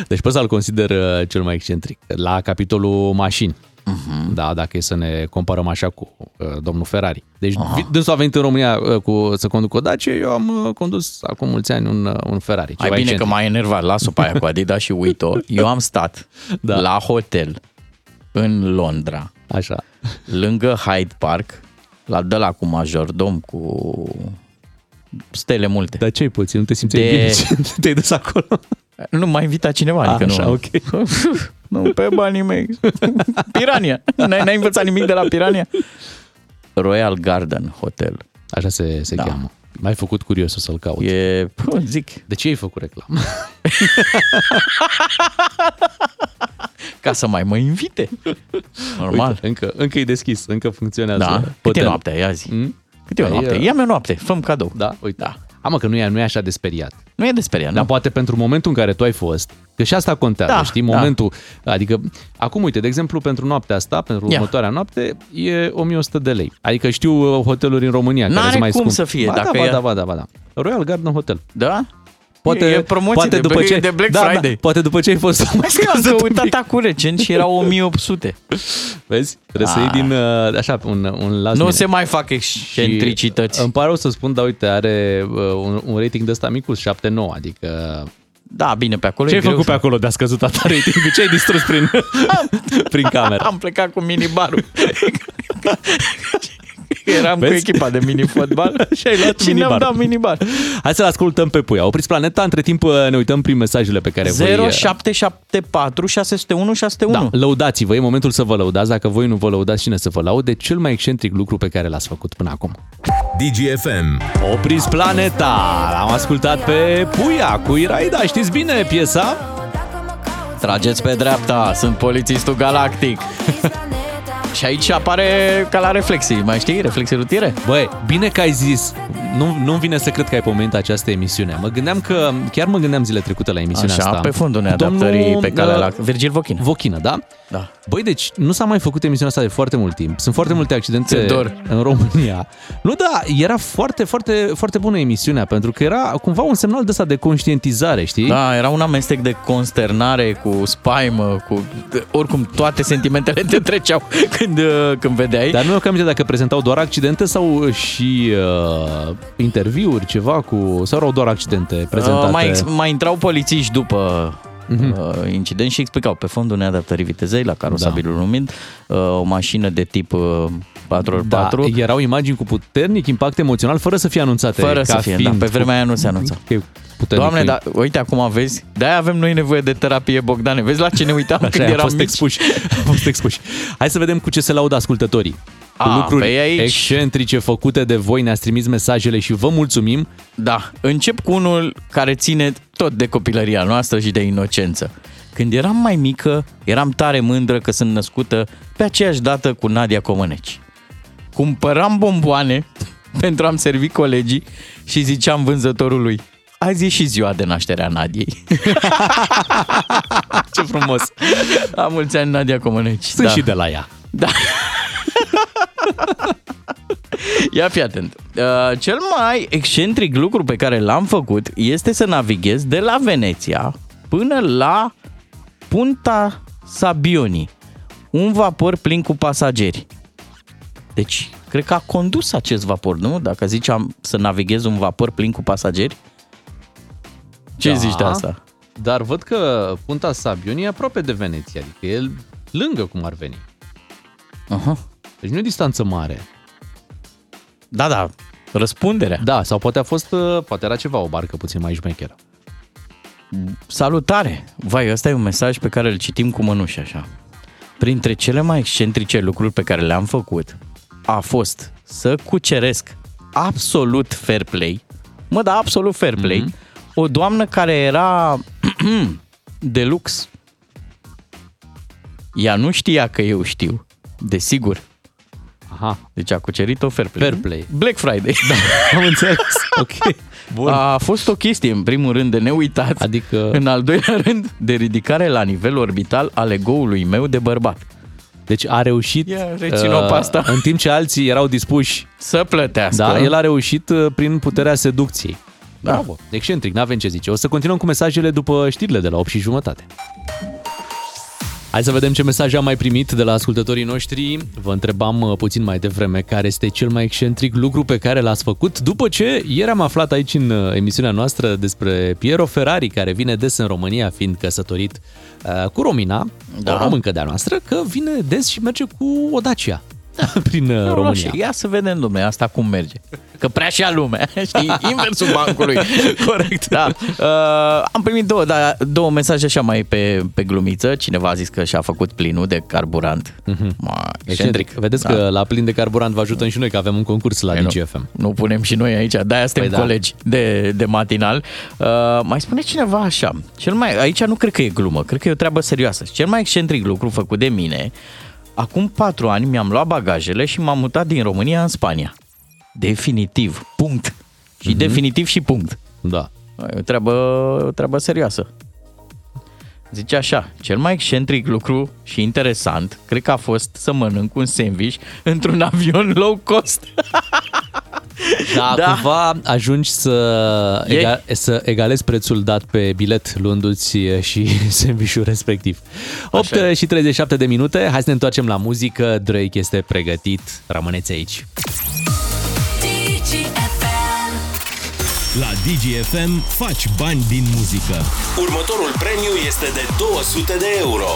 Deci pe ăsta îl consider uh, cel mai excentric. La capitolul mașini. Mhm. Da, dacă e să ne comparăm așa cu uh, domnul Ferrari. Deci uh dânsul a venit în România uh, cu, să conduc o Dacia, eu am uh, condus acum mulți ani un, uh, un Ferrari. Hai ceva bine că excentric. m-ai enervat, las-o pe aia cu Adidas și uit-o. Eu am stat Da. la hotel în Londra, Așa. lângă Hyde Park, la de la cu majordom, cu stele multe. Dar ce ai puțin? Nu te simți De- bine? Ce- Te-ai dus acolo? Nu m-a invitat cineva, adică Așa, nu. ok. nu, pe banii mei. Pirania. N-ai, n-ai învățat nimic de la Pirania? Royal Garden Hotel. Așa se, se Da. cheamă. M-ai făcut curios o să-l caut. E, pă, zic, De ce ai făcut reclamă? ca să mai mă invite. Normal. Uite, încă, încă e deschis, încă funcționează. da. Cât e hotelul. noaptea? Ia zi. Mm? Cât e o Păi, noapte? uh, Ia-mi o noapte. Fă cadou. Da, uite. Da. Am că nu e, nu e așa de speriat. Nu e de speriat, Dar nu? poate pentru momentul în care tu ai fost, că și asta contează, Da, știi? da. Momentul, adică, acum uite, de exemplu, pentru noaptea asta, pentru Ia. următoarea noapte, e 1100 de lei. Adică știu uh, hoteluri în România care N-are sunt mai cum scump. să fie, ba, dacă da, ba, e- da, ba, da, ba, da. Royal Garden Hotel. Da? Poate, e promoție poate de, după Black- ce, de Black da, Friday. Da, poate după ce ai fost mai Că am scăzut un căutat pic. acum recent și erau 1800. Vezi? Trebuie să Ah. iei din, uh, așa, un, un last Nu minute. se mai fac excentricități. Și Îmi pare rău să spun, dar uite, are uh, un, un rating de ăsta micuț, 7-9, adică... Da, bine, pe acolo Ce e ai greu făcut să- pe acolo de a scăzut atât ratingul? Ce ai distrus prin, prin cameră? Am plecat cu minibarul. Eram Vezi? cu echipa de mini-fotbal Și ai luat și ne-am minibarul. dat minibar. Hai să-l ascultăm pe Puia. Opriți planeta, între timp uh, ne uităm prin mesajele pe care voi... 0774 601 601. Da, lăudați-vă, e momentul să vă lăudați. Dacă voi nu vă lăudați, cine să vă laude? Cel mai excentric lucru pe care l-ați făcut până acum. DGFM. Opriți planeta! Am ascultat pe Puia cu Iraida, știți bine piesa? Trageți pe dreapta, sunt polițistul galactic. și aici apare ca la reflexii, mai știi? Reflexii rutiere? Băi, bine că ai zis. Nu, nu-mi vine să cred că ai pomenit această emisiune. Mă gândeam că, chiar mă gândeam zile trecute la emisiunea Așa, asta. pe fundul neadaptării pe calea la Virgil Vochină. Vochină, da? Da. Băi, deci nu s-a mai făcut emisiunea asta de foarte mult timp. Sunt foarte multe accidente Ți-e dor. în România. Nu, da, era foarte, foarte, foarte bună emisiunea, pentru că era cumva un semnal de ăsta de conștientizare, știi? Da, era un amestec de consternare cu spaimă, cu oricum toate sentimentele te treceau când, uh, când vedeai. Dar nu mi-au aminte dacă prezentau doar accidente sau și uh, interviuri, ceva cu... Sau erau doar accidente prezentate? Uh, mai, ex- mai intrau polițiști după Mhm. uh, incident și explicau pe fondul neadaptării vitezei la carosabilul da. umid, uh, o mașină de tip uh, 4x4. Da, erau imagini cu puternic impact emoțional fără să fie anunțate. Fără ca să fie, fiind da, pe vremea cu- aia nu se anunța. că e puternic, Doamne, că e- dar uite acum vezi, de-aia avem noi nevoie de terapie, Bogdane. Vezi la ce ne uitam Așa, când am eram fost mici? expuși. Am fost expuși. Hai să vedem cu ce se laudă ascultătorii. Cu A, lucruri pe aici- excentrice făcute de voi. Ne-ați trimis mesaje și vă mulțumim. Da, încep cu unul care ține tot de copilăria noastră și de inocență. Când eram mai mică, eram tare mândră că sunt născută pe aceeași dată cu Nadia Comăneci. Cumpăram bomboane pentru a-mi servi colegii și ziceam vânzătorului, azi e și ziua de naștere a Nadiei. Ce frumos! La mulți ani, Nadia Comăneci. Sunt și de la ea. Da. Ia fi atent. Uh, cel mai excentric lucru pe care l-am făcut este să navighez de la Veneția până la Punta Sabioni. Un vapor plin cu pasageri. Deci, cred că a condus acest vapor, nu? Dacă ziceam să navighez un vapor plin cu pasageri. Ce Da, zici de asta? Dar văd că Punta Sabioni e aproape de Veneția, adică e lângă cum ar veni. Aha. Deci nu e distanță mare. Da, da, răspunderea. Da, sau poate a fost, uh, poate era ceva, o barcă puțin mai șmecheră. Salutare! Vai, ăsta e un mesaj pe care îl citim cu mănuși așa. Printre cele mai excentrice lucruri pe care le-am făcut a fost să cuceresc absolut fair play, mă, da, absolut fair play, mm-hmm. o doamnă care era de lux. Ea nu știa că eu știu, desigur. Aha. Deci a cucerit-o fair play. Fair play. Black Friday. Da, am înțeles. Ok. Bun. A fost o chestie, în primul rând, de neuitat. Adică... În al doilea rând, de ridicare la nivel orbital al ego-ului meu de bărbat. Deci a reușit, Ia, rețin-o pe asta. în timp ce alții erau dispuși Să plătească. Da, el a reușit uh, prin puterea seducției. Bravo, excentric, n-avem ce zice. O să continuăm cu mesajele după știrile de la 8 și jumătate. Hai să vedem ce mesaj am mai primit de la ascultătorii noștri. Vă întrebam uh, puțin mai devreme care este cel mai excentric lucru pe care l-ați făcut după ce ieri am aflat aici în uh, emisiunea noastră despre Piero Ferrari, care vine des în România, fiind căsătorit uh, cu Romina, Da. o româncă de-a noastră, că vine des și merge cu o Dacia prin uh, România. Și ia să vedem lumea asta cum merge. Că prea și a lumea, știi? Inversul bancului. Corect. Da. Uh, am primit două, da, două mesaje așa mai pe, pe glumiță. Cineva a zis că și-a făcut plinul de carburant. Mm-hmm. Ma, Excentric. Vedeți că la plin de carburant vă ajutăm și noi, că avem un concurs la Păi nu. DGFM. Nu punem și noi aici, de-aia suntem Păi păi da. colegi de, de matinal. Uh, mai spune cineva așa, cel mai, aici nu cred că e glumă, cred că e o treabă serioasă. Cel mai excentric lucru făcut de mine, acum patru ani mi-am luat bagajele și m-am mutat din România în Spania. Definitiv, punct. Și mm-hmm. definitiv și punct. Da. E o treabă, o treabă serioasă. Zice așa, cel mai excentric lucru și interesant, cred că a fost să mănânc un sandwich într-un avion low cost. Da, Da. da. cumva ajungi să, E- ega- să egalezi prețul dat pe bilet luându-ți și sandwich-ul respectiv. 8 și 37 de minute, hai să ne întoarcem la muzică. Drake este pregătit, rămâneți aici. La DGFM faci bani din muzică. Următorul premiu este de 200 de euro.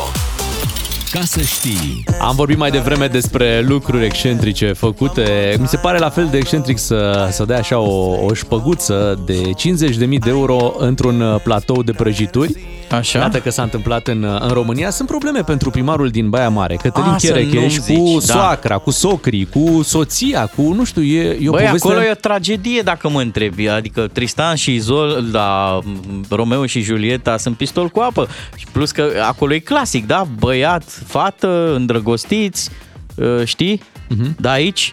Ca să știi. Am vorbit mai devreme despre lucruri excentrice făcute. Mi se pare la fel de excentric să, să dea așa o, o șpăguță de 50.000 de euro într-un uh, platou de prăjituri. Așa. Iată că s-a întâmplat în, în România. Sunt probleme pentru primarul din Baia Mare, Cătălin Ah, să Cherecheș, nu-mi cu zici, da. soacra, cu socrii, cu soția, cu, nu știu, e, e o Băi, poveste... acolo e o tragedie dacă mă întrebi. Adică Tristan și Izol, da, Romeo și Julieta sunt pistol cu apă. Și plus că acolo e clasic, da? Băiat, fată, îndrăgostiți, uh, știi? Uh-huh. Dar aici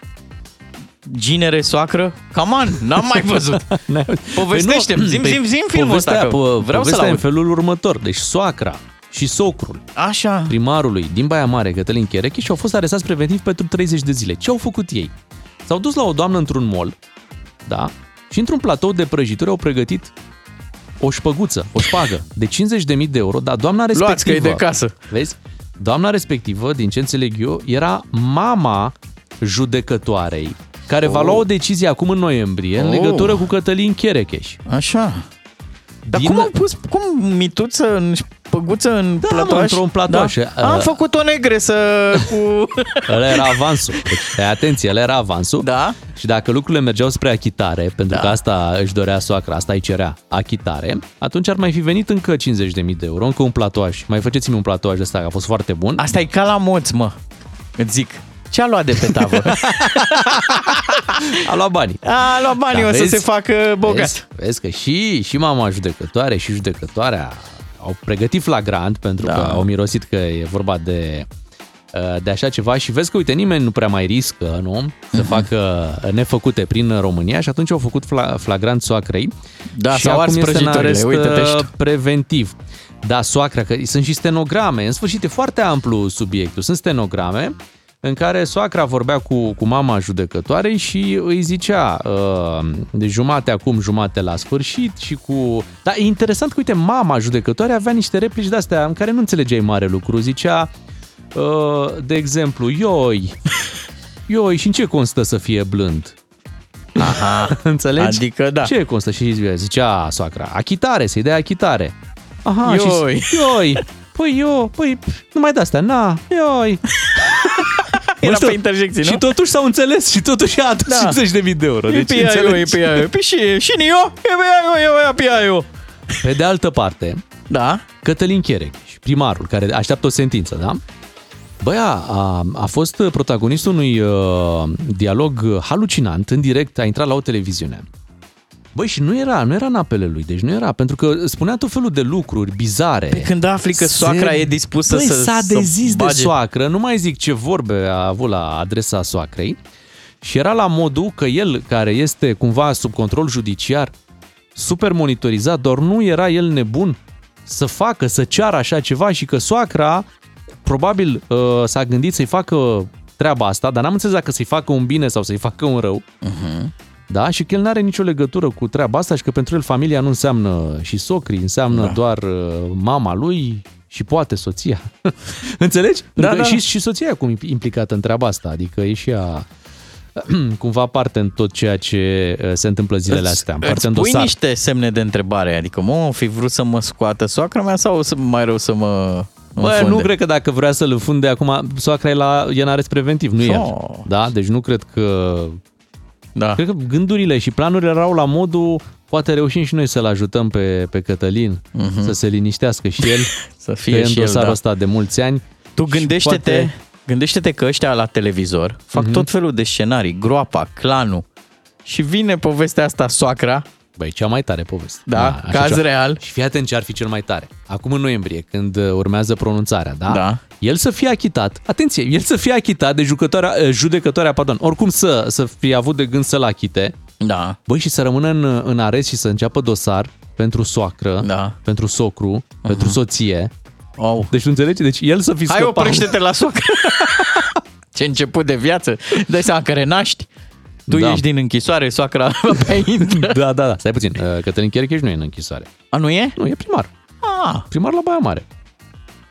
ginere, soacră, come on, n-am mai văzut. Povestește-mi, Păi nu, zim, păi zim, zim filmul ăsta, povestea, că po- vreau să-l povestea e în aud. felul următor. Deci soacra și socrul Așa. primarului din Baia Mare, Cătălin Chereche, și au fost arestați preventiv pentru 30 de zile. Ce au făcut ei? S-au dus la o doamnă într-un mall, da, și într-un platou de prăjituri au pregătit o șpăguță, o șpagă de 50.000 de euro, dar doamna respectivă... Luați că e de casă. Vezi? Doamna respectivă, din ce înțeleg eu, era mama judecătoarei, care va Oh. lua o decizie acum în noiembrie în Oh. legătură cu Cătălin Cherecheș. Așa. Dar Din- cum au pus, cum mituță în șpăguță în Da, mă, platoaș? într-un platoaș. Da? Am Uh, făcut o negresă cu... Ăla era avansul. Deci, atenție, ăla era avansul. Da. Și dacă lucrurile mergeau spre achitare, pentru da. că asta își dorea soacra, asta îi cerea achitare, atunci ar mai fi venit încă 50.000 de euro, încă un platoaj. Mai faceți-mi un platoaj ăsta, că a fost foarte bun. Asta e ca la moți, mă. Îți zic. Ce a luat de pe tavă? A luat banii. A luat banii, Da, o să vezi? se facă bogat. Vezi, vezi că și, și mama judecătoare și judecătoarea au pregătit flagrant pentru Da. că au mirosit că e vorba de uh, de așa ceva și vezi că, uite, nimeni nu prea mai riscă, nu? Să Mhm. facă nefăcute prin România și atunci au făcut fla- flagrant soacrei. Da, și s-au ars acum este în prăjiturile, arest uite-te uh, ăștia. preventiv. Da, soacra, că sunt și stenograme. În sfârșit, e foarte amplu subiectul. Sunt stenograme în care soacra vorbea cu, cu mama judecătoarei și îi zicea uh, de jumate acum, jumate la sfârșit și cu... Dar e interesant că, uite, mama judecătoare avea niște replici de-astea în care nu înțelegeai mare lucru. Zicea, uh, de exemplu, ioi, ioi, și în ce constă să fie blând? Aha. Înțelegi? Adică da. Ce constă? Și zicea soacra, achitare, să-i dea achitare. Aha, Ioi. și ioi. Păi eu, păi numai de-astea, na, ioi. Era Bă, și pe tot- interjecții, nu? Și totuși s-au înțeles și totuși a adus Da. 50 de video E pe ea, eu, e pe ea, eu. Pe și, și eu, e pe ea, eu, e pe ea, eu. Pe de altă parte, da. Cătălin Cherecheș, primarul, care așteaptă o sentință, da? Băia a, a fost protagonistul unui uh, dialog halucinant, în direct, a intrat la o televiziune. Băi, și nu era, nu era în apele lui, deci nu era, pentru că spunea tot felul de lucruri bizare. Pe când afli că soacra e dispusă Băi, să- s-a să dezis de bage. soacră, nu mai zic ce vorbe a avut la adresa soacrei, și era la modul că el, care este cumva sub control judiciar, super monitorizat, doar nu era el nebun să facă, să ceară așa ceva și că soacra probabil uh, s-a gândit să-i facă treaba asta, dar n-am înțeles dacă să-i facă un bine sau să-i facă un rău. Uh-huh. Da? Și că el n-are nicio legătură cu treaba asta și că pentru el familia nu înseamnă și socrii, înseamnă Da. da. doar uh, mama lui și poate soția. Înțelegi? Da, Pentru că da. Și, și soția e acum implicată în treaba asta, adică e și ea cumva parte în tot ceea ce uh, se întâmplă zilele astea, parte îți în pui dosar. niște semne de întrebare, adică mă, o fi vrut să mă scoată soacra mea sau o să mai rău să mă Bă, înfunde? nu cred că dacă vrea să-l înfunde acum, soacra e, la, e în arest preventiv, nu el. Oh. Da? Deci nu cred că... Da. Cred că gândurile și planurile erau la modul poate reușim și noi să-l ajutăm pe, pe Cătălin Mhm. să se liniștească și el. Să fie că e în și el, dosarul da. ăsta de mulți ani. Tu Și gândește-te, poate- gândește-te că ăștia la televizor fac Mhm. tot felul de scenarii, groapa, clanul și vine povestea asta soacra, Băi, cea mai tare poveste. Da, așa caz ceva. real. Și fii atent ce ar fi cel mai tare. Acum în noiembrie, când uh, urmează pronunțarea, da? Da. El să fie achitat, atenție, el să fie achitat de jucătoarea, uh, judecătoarea, pardon, oricum să, să fie avut de gând să-l achite. Da. Băi, și să rămână în, în arest și să înceapă dosar pentru soacră, da. pentru socru, uh-huh. pentru soție. Oh. Deci tu înțelegi? Deci el să fi Hai scăpat. oprește-te la soacră. Ce început de viață. Dai seama că renaști. Tu Da. ești din închisoare, soacra pe intră. Da, da, da. Stai puțin. Uh, Cătălin Chercheș nu e în închisoare. A, nu e? Nu, e primar. Ah. Primar la Baia Mare.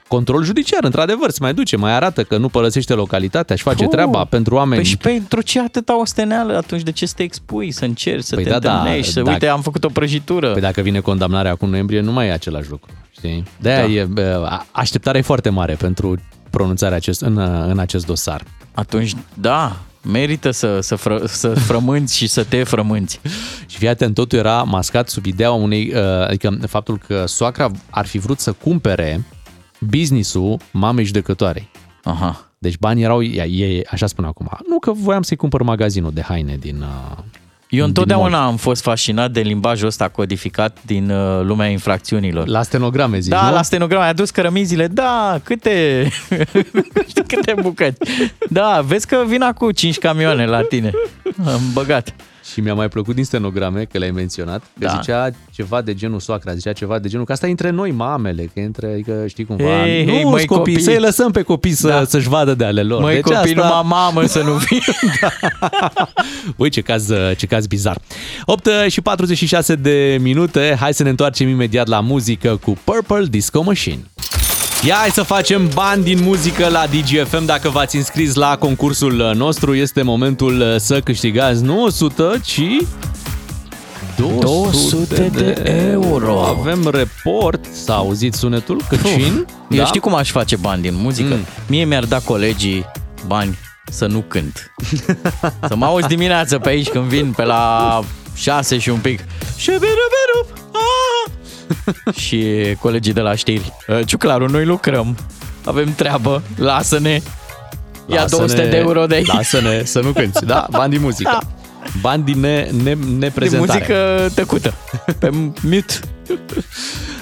Control judiciar, într-adevăr, se mai duce, mai arată că nu părăsește localitatea și face Oh. treaba pentru oameni. Păi și pentru ce atâta osteneală? Atunci de ce să te expui, să încerci, să Păi te da, da, întâlnești, să dacă- uite, am făcut o prăjitură. Păi dacă vine condamnarea acum în noiembrie, nu mai e același lucru. Știi? De-aia Da. e, bă, a- așteptarea e foarte mare pentru pronunțarea acest, în, în acest dosar. Atunci, da, merită să, să, fră, să frămânți și să te frămânți. Și fii atent, totul era mascat sub ideea unei, uh, adică faptul că soacra ar fi vrut să cumpere businessul mamei judecătoarei. Aha. Deci banii erau, ea- ei, așa spun acum, nu că voiam să-i cumpăr magazinul de haine din... Uh, Eu din întotdeauna mall. am fost fascinat de limbajul ăsta codificat din uh, lumea infracțiunilor. La stenograme zici, Da, nu? la stenograme. Ai adus cărămizile. Da, câte... nu știu câte bucăți. Da, vezi că vin cu 5 camioane la tine. Am băgat. Și mi-a mai plăcut din stenograme, că l-ai menționat, că Da. zicea ceva de genul soacra, zicea ceva de genul, că asta e între noi mamele, că e între, adică știi cumva, Hei, nu hei, sunt măi, copii, copii. să-i lăsăm pe copii să, Da. să-și vadă de ale lor. Măi, Deci copii, asta... numai mamă să nu fie. Ui, ce caz, ce caz bizar. 8 și 46 de minute, hai să ne întoarcem imediat la muzică cu Purple Disco Machine. Ia hai să facem bani din muzică la DGFM. Dacă v-ați înscris la concursul nostru, este momentul să câștigați nu 100, ci 200, 200 de euro. Avem report, s-a auzit sunetul, căcin. Eu da? știu cum aș face bani din muzică. Mm. Mie mi-ar da colegii bani să nu cânt. să mă auzi dimineața pe aici când vin pe la 6 și un pic. Și biru, biru, ah! și colegii de la știri. "Uh, Ciuclaru, noi lucrăm. Avem treabă, lasă-ne. Ia 200 de euro de aici. Lasă-ne să nu cânti, da? Bani din muzică. Da. Bani din ne, ne, De neprezentare. muzică tăcută. Pe mute.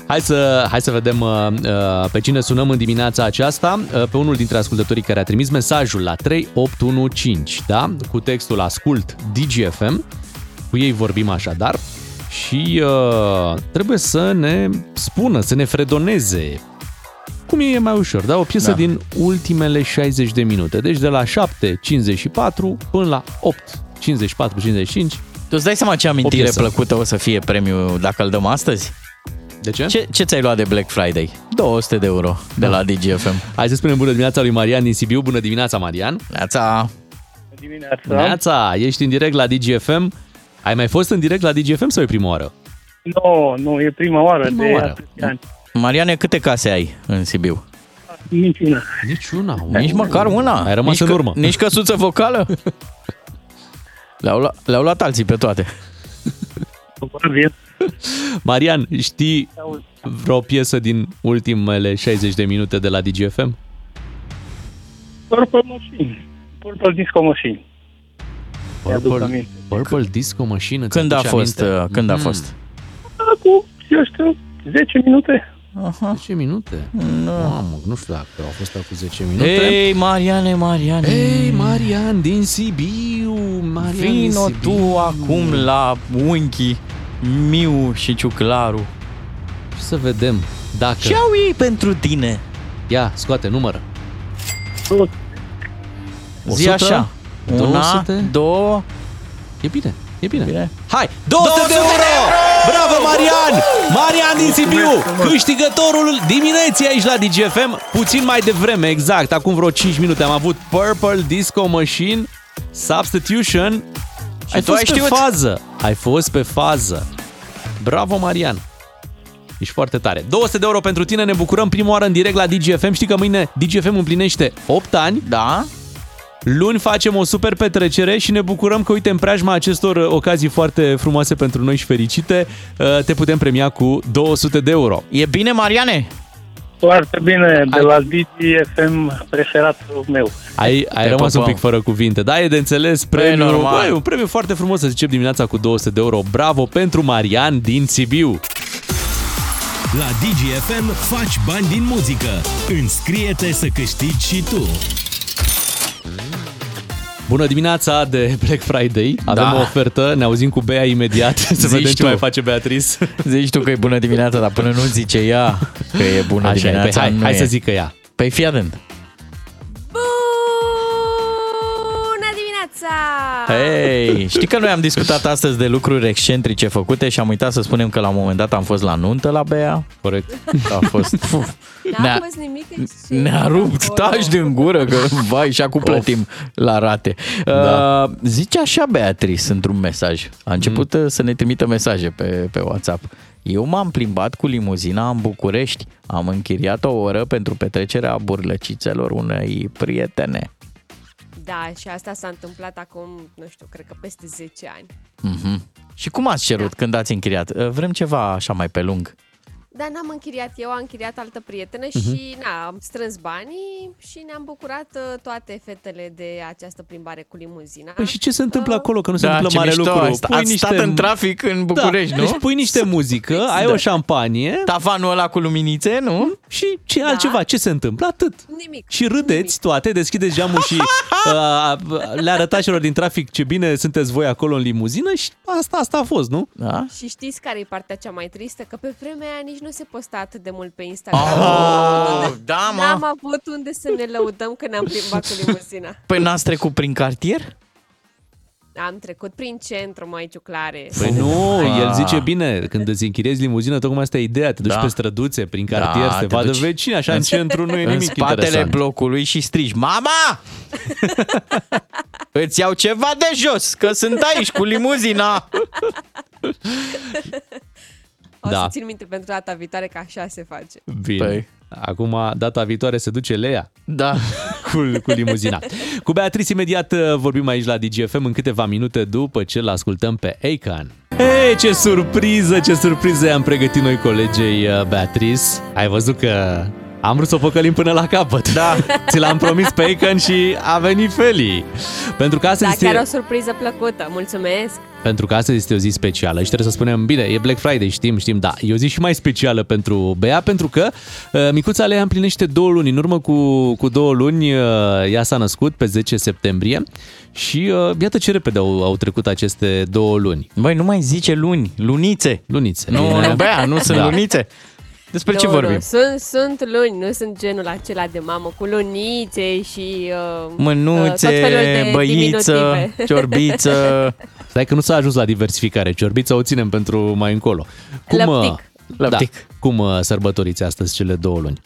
Hai să, hai să vedem uh, uh, pe cine sunăm în dimineața aceasta. Uh, pe unul dintre ascultătorii care a trimis mesajul la 3815, da? Cu textul Ascult DGFM. Cu ei vorbim așadar. Și uh, trebuie să ne spună, să ne fredoneze cum e mai ușor, da? O piesă Da. da. din ultimele 60 de minute. Deci de la 7.54 până la 8.54-55. Tu îți dai seama ce amintire piesă. plăcută o să fie premiul dacă îl dăm astăzi? De ce? Ce, ce ți-ai luat de Black Friday? 200 de euro de la DGFM. Hai să spunem bună dimineața lui Marian din Sibiu. Bună dimineața, Marian. Neața. dimineața. Neața, ești în direct la DGFM. Ai mai fost în direct la DGFM sau e prima oară? Nu, nu, e prima oară Prima de oară. atâția ani. Mariane, câte case ai în Sibiu? Niciuna. Niciuna. Nici măcar una. Ai rămas nici în că- urmă. Nici căsuță vocală? Le-au, luat, le-au luat alții pe toate. Probabil. Marian, știi vreo piesă din ultimele 60 de minute de la DGFM? Purple Machine. Purple Disco Machine. Mi-aduc Purple, aminte. Purple Disco Machine? îți Când a aduce fost? aminte? uh, Când a Mhm. fost? Acum, eu știu, 10 minute. Aha. 10 minute? Mamă, nu știu dacă au fost acum 10 minute. Ei, Mariane, Mariane. Ei, Marian din Sibiu. Marian din Vino Sibiu. tu acum la unchi Miu și Ciuclaru. Și să vedem dacă... Ce au ei pentru tine? Ia, scoate, numără. Zi așa. Una, 200? două... E bine, e bine. bine. Hai, 200 de euro! Bravo, Marian! Marian din Sibiu, câștigătorul dimineții aici la DGFM. Puțin mai devreme, exact, acum vreo 5 minute am avut Purple Disco Machine, Substitution. Și ai tu ai fost pe știut? fază. Ai fost pe fază. Bravo, Marian! Ești foarte tare. 200 de euro pentru tine, ne bucurăm prima oară în direct la DGFM. Știi că mâine DGFM împlinește 8 ani. Da. Luni facem o super petrecere și ne bucurăm că, uite, în preajma acestor uh, ocazii foarte frumoase pentru noi și fericite, uh, te putem premia cu 200 de euro. E bine, Mariane? Foarte bine, de la DGFM preferatul meu. Ai, ai Te rămas un pupăm. pic fără cuvinte, da? E de înțeles Păi, premiu, normal. băi, un premiu foarte frumos să zicem dimineața cu 200 de euro. Bravo pentru Marian din Sibiu! La DGFM faci bani din muzică. Înscrie-te să câștigi și tu. Bună dimineața de Black Friday. Avem Da. o ofertă, ne auzim cu Bea imediat să Zici vedem ce tu. mai face Beatrice. Zici tu că e bună dimineața, dar până nu zice ea că e bună Așa e, păi dimineața, hai, nu hai e. să zică ea. Păi fii atent. Hei, știi că noi am discutat astăzi de lucruri excentrice făcute și am uitat să spunem că la un moment dat am fost la nuntă la Bea. Corect. A fost... Puf, N-a ne-a, fost nimic ne-a rupt, taci din gură că vai și acum plătim la rate. Da. Uh, zice așa Beatrice într-un mesaj. A început mm. să ne trimită mesaje pe, pe WhatsApp. Eu m-am plimbat cu limuzina în București. Am închiriat o oră pentru petrecerea burlăcițelor unei prietene. Da, și asta s-a întâmplat acum, nu știu, cred că peste 10 ani. Mm-hmm. Și cum ați cerut când ați închiriat? Uh, Vrem ceva așa mai pe lung. Dar n-am închiriat eu, am închiriat altă prietenă Mhm. și na, am strâns banii și ne-am bucurat uh, toate fetele de această plimbare cu limuzina. Păi și ce se întâmplă acolo? Că nu se Da, întâmplă ce mare mișto, lucru. ați- ați stat în trafic în București, da. nu? Deci pui niște muzică, ai Da. o șampanie. Tavanul ăla cu luminițe, nu? Și ce altceva? Ce se întâmplă? Atât. Nimic. Și râdeți toate, deschideți geamul și uh, le arătați celor din trafic ce bine sunteți voi acolo în limuzină și asta, asta a fost, nu? Da? Și știți care e partea cea mai tristă? Că pe vremea aia nici nu se posta atât de mult pe Instagram. Oh, da, mă. N-am avut unde să ne lăudăm că ne-am plimbat cu limuzina. Păi n-ați trecut prin cartier? Am trecut prin centru, mai ciuclare. Păi nu, Ah. el zice bine, când îți închiriezi limuzină, tocmai asta e ideea, te duci Da. pe străduțe, prin cartier, Da, să te te vadă duci vecini, așa în în- centru nu e în nimic spatele interesant. blocului și strigi Mama! Îți iau ceva de jos, că sunt aici cu limuzina. O Da. să țin minte pentru data viitoare că așa se face. Bine. Păi. Acum, data viitoare, se duce Lea Da. cu, cu limuzina. Cu Beatrice imediat uh, vorbim aici la DGFM în câteva minute după ce îl ascultăm pe Akon. Hei, ce surpriză, ce surpriză am pregătit noi colegei uh, Beatrice. Ai văzut că Am vrut să o păcălim până la capăt. Da. Ți l-am promis pe Aican și a venit Feli. Pentru că astăzi Da, este... chiar o surpriză plăcută. Mulțumesc! Pentru că astăzi este o zi specială și trebuie să spunem, bine, e Black Friday, știm, știm, da, e o zi și mai specială pentru Bea, pentru că uh, micuța Lea împlinește două luni. În urmă cu, cu două luni, uh, ea s-a născut pe 10 septembrie și uh, iată ce repede au, au trecut aceste două luni. Băi, nu mai zice luni, lunițe. Lunițe. Nu, Bine. nu, Bea, nu sunt Da. lunițe. Despre ce Nu, vorbim? Nu, sunt, sunt luni, nu sunt genul acela de mamă cu lunițe și uh, Mânuțe, uh, tot felul de băiță, diminutive. ciorbiță. Stai că nu s-a ajuns la diversificare. Ciorbița o ținem pentru mai încolo. Lăptic. uh, Lăptic. Da, cum uh, sărbătoriți astăzi cele două luni?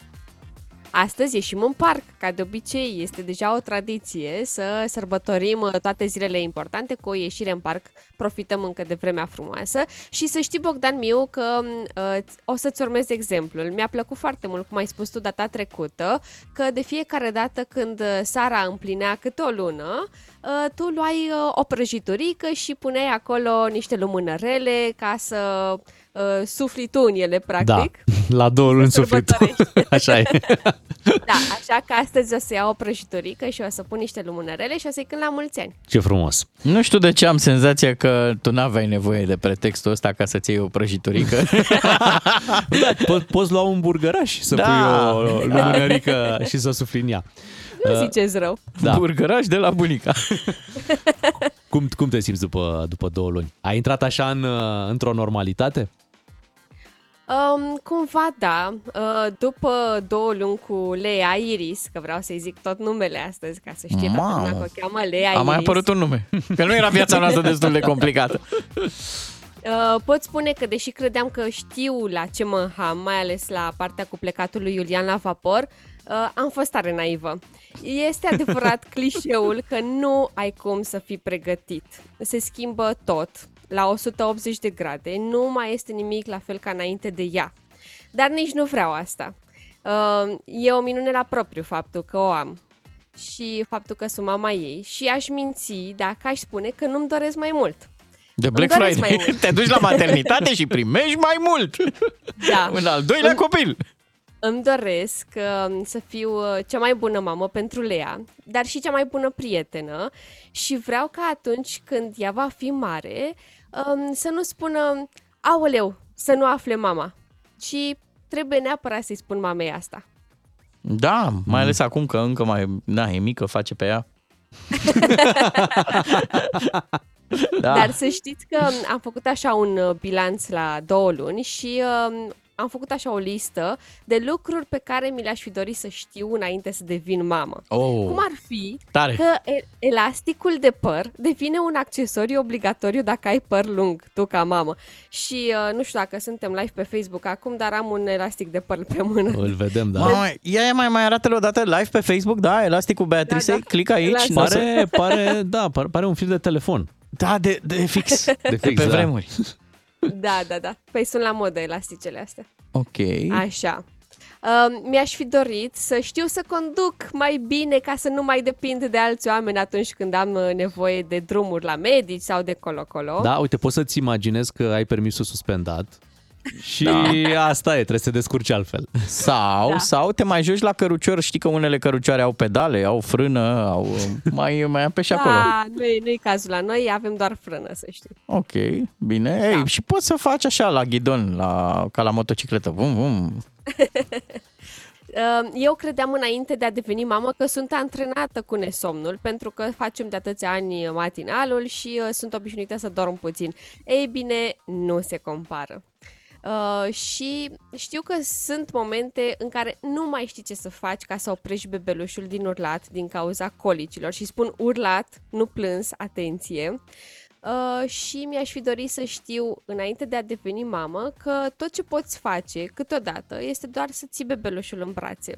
Astăzi ieșim în parc, ca de obicei. Este deja o tradiție să sărbătorim uh, toate zilele importante cu o ieșire în parc. Profităm încă de vremea frumoasă. Și să știi, Bogdan Miu, că uh, o să-ți urmez exemplul. Mi-a plăcut foarte mult, cum ai spus tu data trecută, că de fiecare dată când uh, Sara împlinea câte o lună, uh, tu luai uh, o prăjiturică și puneai acolo niște lumânărele ca să uh, sufli tu în ele, practic. Da, la două luni sufletul. Așa e. Da, așa că astăzi o să iau o prăjiturică și o să pun niște lumânărele și o să-i cânt la mulți ani. Ce frumos. Nu știu de ce am senzația că tu n-aveai nevoie de pretextul ăsta ca să-ți iei o prăjiturică. Po- poți lua un burgăraș și să Da. pui o lumânărică și să sufli în ea. Nu Uh, ziceți rău. Da. Burgăraș de la bunica. Cum, cum te simți după, după două luni? Ai intrat așa în, uh, într-o normalitate? Um, cumva da, uh, după două luni cu Lea Iris, că vreau să-i zic tot numele astăzi ca să știe toată Mamă. lumea că o cheamă Lea A Iris. mai apărut un nume. Că nu era viața noastră destul de complicată. Uh, pot spune că deși credeam că știu la ce mă ham, mai ales la partea cu plecatul lui Iulian la vapor, uh, am fost tare naivă. Este adevărat clișeul că nu ai cum să fii pregătit. Se schimbă tot la 180 de grade, nu mai este nimic la fel ca înainte de ea. Dar nici nu vreau asta. Uh, e o minune la propriu faptul că o am și faptul că sunt mama ei și aș minți dacă aș spune că nu-mi doresc mai mult. De Îmi Black doresc Friday. mai mult. Te duci la maternitate și primești mai mult. Da. Un al doilea Îmi- copil. Îmi doresc uh, să fiu uh, cea mai bună mamă pentru Lea, dar și cea mai bună prietenă și vreau ca atunci când ea va fi mare um, să nu spună aoleu, să nu afle mama, ci trebuie neapărat să-i spun mamei asta. Da, mai ales acum că încă mai, na, e mică, face pe ea. Da. Dar să știți că am făcut așa un uh, bilanț la două luni și uh, am făcut așa o listă de lucruri pe care mi le-aș fi dorit să știu înainte să devin mamă. Oh. Cum ar fi Tare. că e- elasticul de păr devine un accesoriu obligatoriu dacă ai păr lung, tu ca mamă. Și uh, nu știu dacă suntem live pe Facebook acum, dar am un elastic de păr pe mână. Îl vedem, da. Mamă, ia mai, mai arată-l odată live pe Facebook, da? Elasticul Beatrice, da, da. click aici. Lasă. n-o să- Pare, pare, da, pare, pare un fir de telefon. Da, de, de fix. De fix, pe da. vremuri. Da, da, da. Păi sunt la modă elasticele astea. Ok. Așa. Uh, mi-aș fi dorit să știu să conduc mai bine ca să nu mai depind de alți oameni atunci când am uh, nevoie de drumuri la medici sau de colo-colo. Da, uite, poți să-ți imaginezi că ai permisul suspendat și Da. asta e, trebuie să te descurci altfel. Sau, Da. da. sau te mai joci la cărucior, știi că unele cărucioare au pedale, au frână, au mai, mai am pe și acolo. Da, nu e, nu-i cazul la noi, avem doar frână, să știi. Ok, bine. Da. Ei, și poți să faci așa la ghidon, la, ca la motocicletă. Vum, vum. Uh, Eu credeam înainte de a deveni mamă că sunt antrenată cu nesomnul, pentru că facem de atâția ani matinalul și uh, sunt obișnuită să dorm puțin. Ei bine, nu se compară. Uh, și știu că sunt momente în care nu mai știi ce să faci ca să oprești bebelușul din urlat din cauza colicilor și spun urlat, nu plâns, atenție. Uh, și mi-aș fi dorit să știu, înainte de a deveni mamă, că tot ce poți face câteodată este doar să ții bebelușul în brațe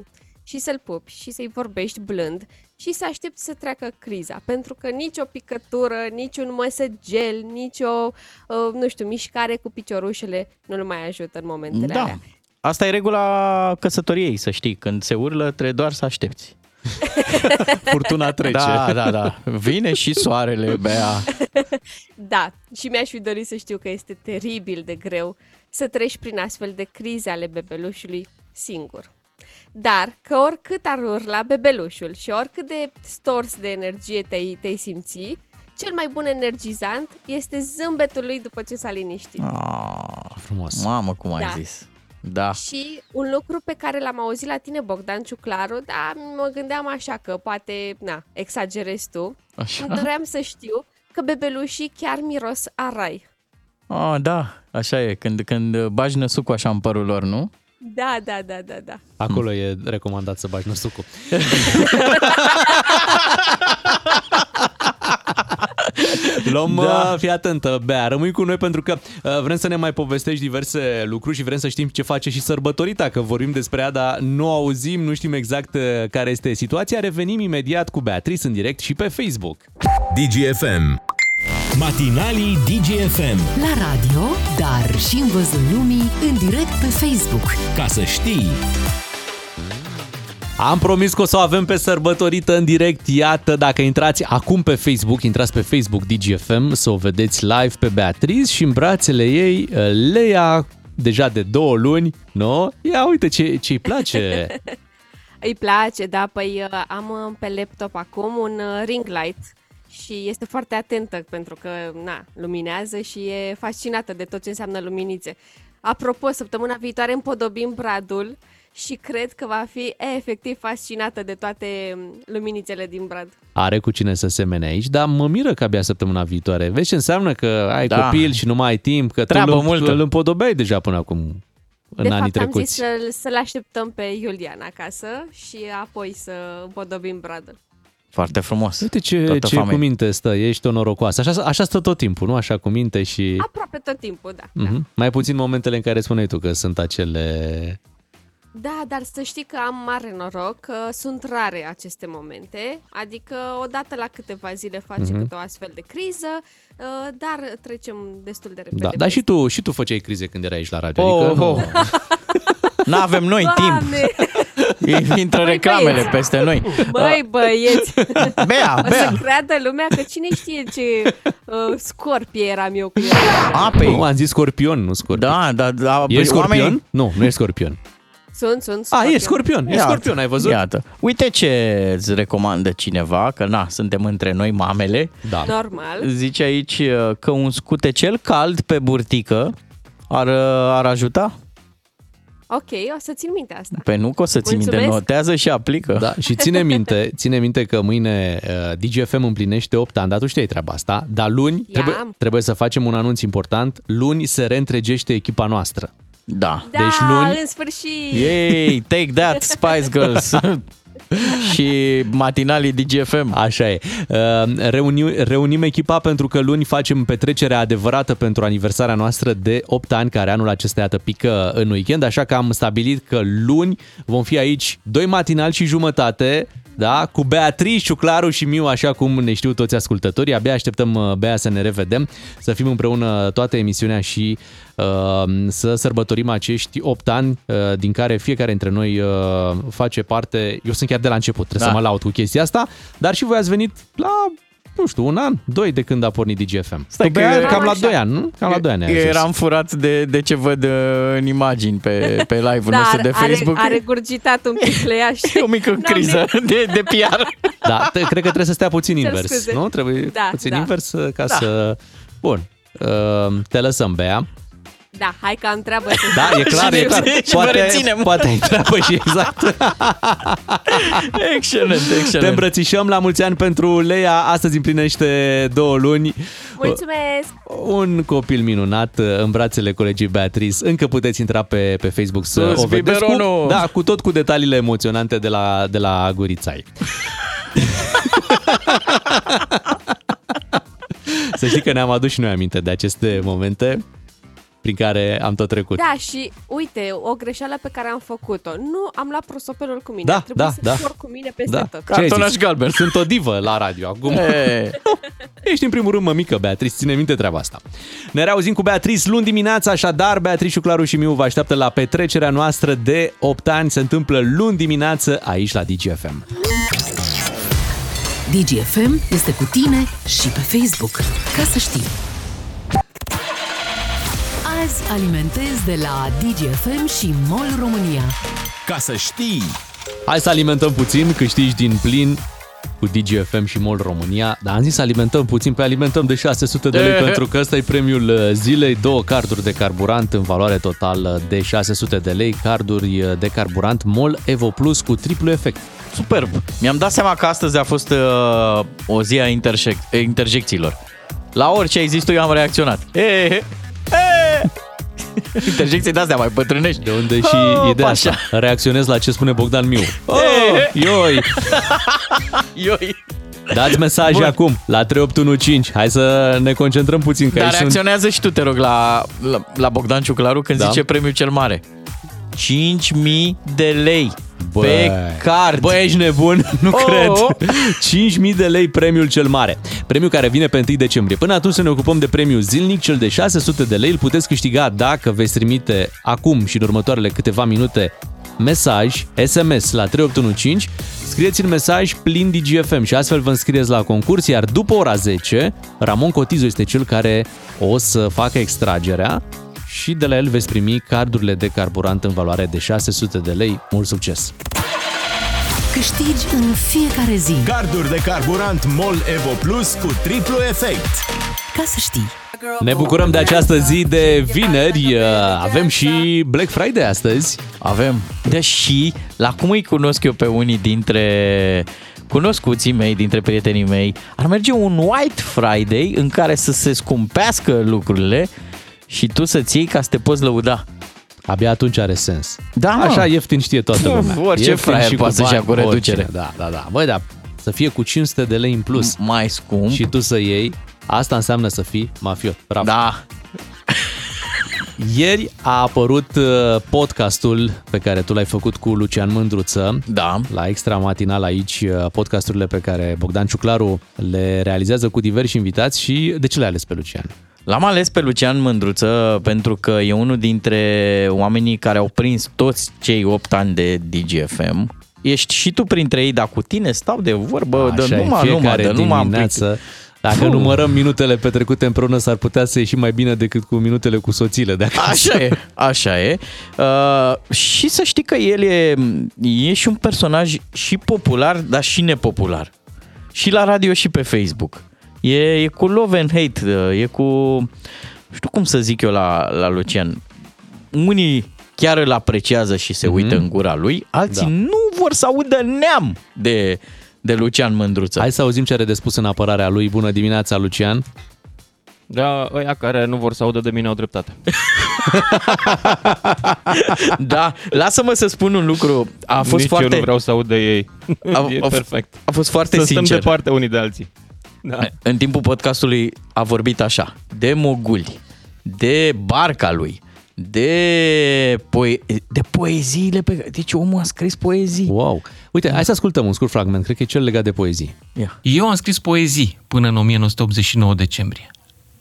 și să-l pupi și să-i vorbești blând și să aștepți să treacă criza. Pentru că nici o picătură, nici un măsăgel, nici o, uh, nu știu, mișcare cu piciorușele nu-l mai ajută în momentele Da. alea. Asta e regula căsătoriei, să știi. Când se urlă, trebuie doar să aștepți. Furtuna trece. Da, da, da. Vine și soarele, Bea. Da, și mi-aș fi dorit să știu că este teribil de greu să treci prin astfel de crize ale bebelușului singur. Dar că oricât ar urla bebelușul și oricât de stors de energie te-ai, te simți, cel mai bun energizant este zâmbetul lui după ce s-a liniștit. Ah, frumos. Mamă, cum ai Da. zis. Da. Și un lucru pe care l-am auzit la tine, Bogdan Ciuclaru, dar mă gândeam așa că poate, na, exagerezi tu. Așa? Îmi doream să știu că bebelușii chiar miros a rai. Ah, da, așa e. Când, când bagi năsucul așa în părul lor, nu? Da, da, da, da, da. Acolo e recomandat să bagi năsucul. Luăm, Da. da. fii atentă, Bea, rămâi cu noi pentru că uh, vrem să ne mai povestești diverse lucruri și vrem să știm ce face și sărbătorita, că vorbim despre ea, dar nu auzim, nu știm exact uh, care este situația. Revenim imediat cu Beatrice în direct și pe Facebook. DGFM. Matinalii DGFM. La radio, dar și în văzul lumii, în direct pe Facebook. Ca să știi. Am promis că o să o avem pe sărbătorită în direct. Iată, dacă intrați acum pe Facebook, intrați pe Facebook DGFM să o vedeți live pe Beatriz și în brațele ei uh, Leia, deja de două luni, nu? Ia uite ce ce-i place. Îi place, da, păi uh, am uh, pe laptop acum un uh, ring light și este foarte atentă pentru că, na, luminează și e fascinată de tot ce înseamnă luminițe. Apropo, săptămâna viitoare împodobim bradul și cred că va fi efectiv fascinată de toate mm, luminițele din brad. Are cu cine să semene aici, dar mă miră că abia săptămâna viitoare. Vezi ce înseamnă că ai Da. copil și nu mai ai timp, că Treabă tu îl, multă. îl împodobeai deja până acum, în de anii fapt, am trecuți. zis să-l, să-l așteptăm pe Iulian acasă și apoi să împodobim bradul. Foarte frumos. Uite ce, Toată ce familia. cu minte stă, ești o norocoasă. Așa, așa stă tot timpul, nu? Așa cu minte și... Aproape tot timpul, da. Mhm. Mai puțin momentele în care spuneai tu că sunt acele... Da, dar să știi că am mare noroc că sunt rare aceste momente, adică odată la câteva zile face Mhm. câte o astfel de criză, uh, dar trecem destul de repede. Da, dar și tu, și tu făceai crize când erai aici la radio. Oh, adică, oh. N-avem noi timp. Doamne! Intră Băi, reclamele băieți. peste noi. Băi, băieți! Bea, O bea. să creadă lumea că cine știe ce uh, scorpie eram eu cu el. Apei. Nu, am zis scorpion, nu scorpion. Da, da, da. E scorpion? oamenii- Nu, nu e scorpion. Sunt, sunt A, e scorpion, e Iată, scorpion, ai văzut? Iată. Uite ce îți recomandă cineva, că na, suntem între noi mamele. Da. Normal. Zice aici uh, că un scutecel cald pe burtică ar, uh, ar ajuta? Ok, o să țin minte asta. Pe nu că o să ții minte, Mulțumesc. notează și aplică. Da, și ține minte, ține minte că mâine uh, DGFM împlinește 8 ani, dar tu știai treaba asta, dar luni trebuie, trebuie să facem un anunț important, luni se reîntregește echipa noastră. Da. Da, Deci luni- în sfârșit! Yay, take that, Spice Girls! și matinalii DGFM. Așa e. Uh, Reunim, reunim echipa pentru că luni facem petrecerea adevărată pentru aniversarea noastră de 8 ani, care anul acesta iată pică în weekend, așa că am stabilit că luni vom fi aici doi matinali și jumătate, da, cu Beatrice, Ciuclaru și Miu, așa cum ne știu toți ascultătorii. Abia așteptăm, uh, Bea, să ne revedem, să fim împreună toată emisiunea și uh, să sărbătorim acești 8 ani, uh, din care fiecare dintre noi uh, face parte. Eu sunt chiar de la început, trebuie Da. să mă laud cu chestia asta, dar și voi ați venit la nu știu, un an, doi de când a pornit DGFM. Stai Tu, că- Bea, cam la Așa. 2 ani, nu? Cam la 2 ani ai Eu ajuns. eram furat de, de ce văd uh, în imagini pe, pe live-ul nostru de are, Facebook. are gurgitat un pic Lea și... E o mică criză de, de PR. Da, te, cred că trebuie să stea puțin Cer invers, scuze. nu? Trebuie Da, puțin da. invers uh, ca Da. să... Bun, uh, te lăsăm, Bea. Da, hai că am treabă să Da, e clar, e clar. și vă reținem. poate ai treabă și exact. Excelent, Te excelent. îmbrățișăm la mulți ani pentru Leia. Astăzi împlinește două luni. Mulțumesc! Un copil minunat uh, în brațele colegii Beatrice. Încă puteți intra pe, pe Facebook să Sus, o vedeți. Cu, biberonul! da, cu tot cu detaliile emoționante de la, de la Gurițai. să știi că ne-am adus și noi aminte de aceste momente prin care am tot trecut. Da, și uite, o greșeală pe care am făcut-o. Nu am luat prosopelul cu mine. Da, Ar trebui da, să da. spor cu mine peste Da. tot. Ce ai Cartonaș zis? galben. Sunt o divă la radio acum. E. Ești în primul rând mămică, Beatrice, ține minte treaba asta. Ne reauzim cu Beatrice luni dimineața, așadar Beatrice, Claru și Miu vă așteaptă la petrecerea noastră de 8 ani. Se întâmplă luni dimineață aici la DGFM. DGFM este cu tine și pe Facebook. Ca să știi. Azi alimentez de la DGFM și MOL România. Ca să știi! Hai să alimentăm puțin, câștigi din plin cu DGFM și MOL România. Dar am zis să alimentăm puțin, pe alimentăm de 600 de lei Eh. pentru că ăsta e premiul uh, zilei, două carduri de carburant în valoare totală de 600 de lei, carduri uh, de carburant MOL Evo Plus cu triplu efect. Superb! Mi-am dat seama că astăzi a fost uh, o zi a intersec- interjecțiilor. La orice ai zis tu, eu am reacționat. E, e, e. Interjecții de-astea mai bătrânești. De unde și Oh, ideea așa. asta. Reacționez la ce spune Bogdan Miu. Oh, Eh. ioi! Ioi! Dați mesaje Bun. acum la 3815. Hai să ne concentrăm puțin. Că Dar aici sunt... reacționează și tu, te rog, la, la, la Bogdan Ciuclaru când Da. zice premiul cel mare. 5.000 de lei Bă, pe card. Bă, ești nebun? Nu Oh. cred. 5.000 de lei premiul cel mare. Premiul care vine pe 1 decembrie. Până atunci să ne ocupăm de premiul zilnic, cel de 600 de lei. Îl puteți câștiga dacă veți trimite acum și în următoarele câteva minute mesaj, SMS la 3815, scrieți în mesaj plin DGFM și astfel vă înscrieți la concurs, iar după ora 10, Ramon Cotizo este cel care o să facă extragerea și de la el veți primi cardurile de carburant în valoare de 600 de lei. Mult succes! Câștigi în fiecare zi. Carduri de carburant MOL Evo Plus cu triplu efect. Ca să știi. Ne bucurăm de această zi de vineri. Uh, Avem și Black Friday astăzi. Avem. Deși, la cum îi cunosc eu pe unii dintre cunoscuții mei, dintre prietenii mei, ar merge un White Friday în care să se scumpească lucrurile și tu să-ți iei ca să te poți lăuda. Abia atunci are sens. Da, mă. Așa ieftin știe toată lumea. Orice Ieftin fraier și poate să-și ia cu bani, reducere. oricine. Da, da, da. Băi, da, să fie cu 500 de lei în plus. Mai scump. Și tu să iei, asta înseamnă să fii mafiot. Bravo. Da. Ieri a apărut uh, podcastul pe care tu l-ai făcut cu Lucian Mândruță. Da. La Extra Matinal aici, uh, podcasturile pe care Bogdan Ciuclaru le realizează cu diversi invitați și de ce le-ai ales pe Lucian? L-am ales pe Lucian Mândruță pentru că e unul dintre oamenii care au prins toți cei 8 ani de DGFM. Ești și tu printre ei, dar cu tine stau de vorbă, Așa de e, numai, numai, fiecare de numai am dimineață. prins. Dacă Fuh. numărăm minutele petrecute împreună, s-ar putea să ieși mai bine decât cu minutele cu soțile de acasă. Așa e, așa e. Uh, și să știi că el e, e și un personaj și popular, dar și nepopular. Și la radio și pe Facebook. E, e cu love and hate, uh, e cu... Nu știu cum să zic eu la, la Lucian. Unii chiar îl apreciază și se uită în gura lui, alții Da. nu vor să audă neam de, de Lucian Mândruță. Hai să auzim ce are de spus în apărarea lui. Bună dimineața, Lucian! Da, ăia care nu vor să audă de mine au dreptate. Da, lasă-mă să spun un lucru. A fost Nici foarte... eu nu vreau să aud de ei. A- e a- perfect. a fost foarte să sincer. stăm departe unii de alții. Da. În timpul podcastului a vorbit așa, de moguli, de barca lui, de, poe- de poeziile pe care... Deci omul a scris poezii. Wow! Uite, hai să ascultăm un scurt fragment, cred că e cel legat de poezii. Ia. Eu am scris poezii până în 1989 decembrie.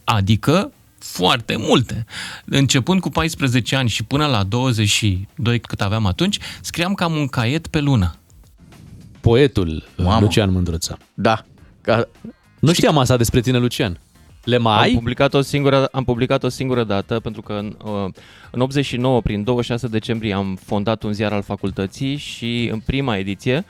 Adică foarte multe. Începând cu 14 ani și până la 22 cât aveam atunci, scriam cam un caiet pe lună. Poetul Mamă. Lucian Mândruță. Da. Ca... Nu știam asta despre tine, Lucian. Le mai Am ai? publicat, o singură, am publicat o singură dată pentru că în, uh, în 89, prin 26 decembrie, am fondat un ziar al facultății și în prima ediție,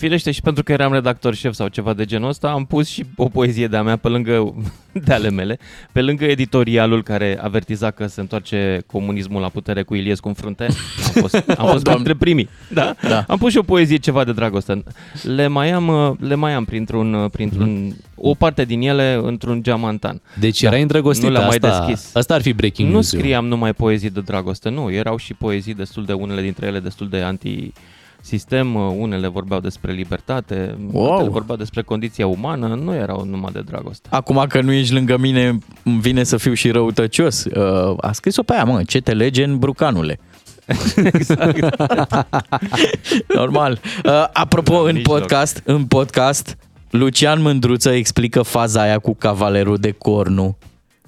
firește și pentru că eram redactor șef sau ceva de genul ăsta, am pus și o poezie de-a mea pe lângă, de ale mele, pe lângă editorialul care avertiza că se întoarce comunismul la putere cu Iliescu în frunte. Am fost, am fost Doamne. printre primii. Da? Da. Am pus și o poezie ceva de dragoste. Le mai am, uh, le mai am printr-un, uh, printr-un o parte din ele într-un geamantan. Deci erai îndrăgostit, Nu le-am mai asta- deschis. asta ar fi breaking Nu news-ul. scriam numai poezii de dragoste, nu. Erau și poezii destul de, unele dintre ele destul de anti sistem, unele vorbeau despre libertate, Wow. altele vorbeau despre condiția umană, nu erau numai de dragoste. Acum că nu ești lângă mine, îmi vine să fiu și răutăcios. Uh, a scris-o pe aia, mă, ce te lege în brucanule. Normal. Uh, apropo, în Nici loc. podcast, în podcast, Lucian Mândruță explică faza aia cu cavalerul de cornu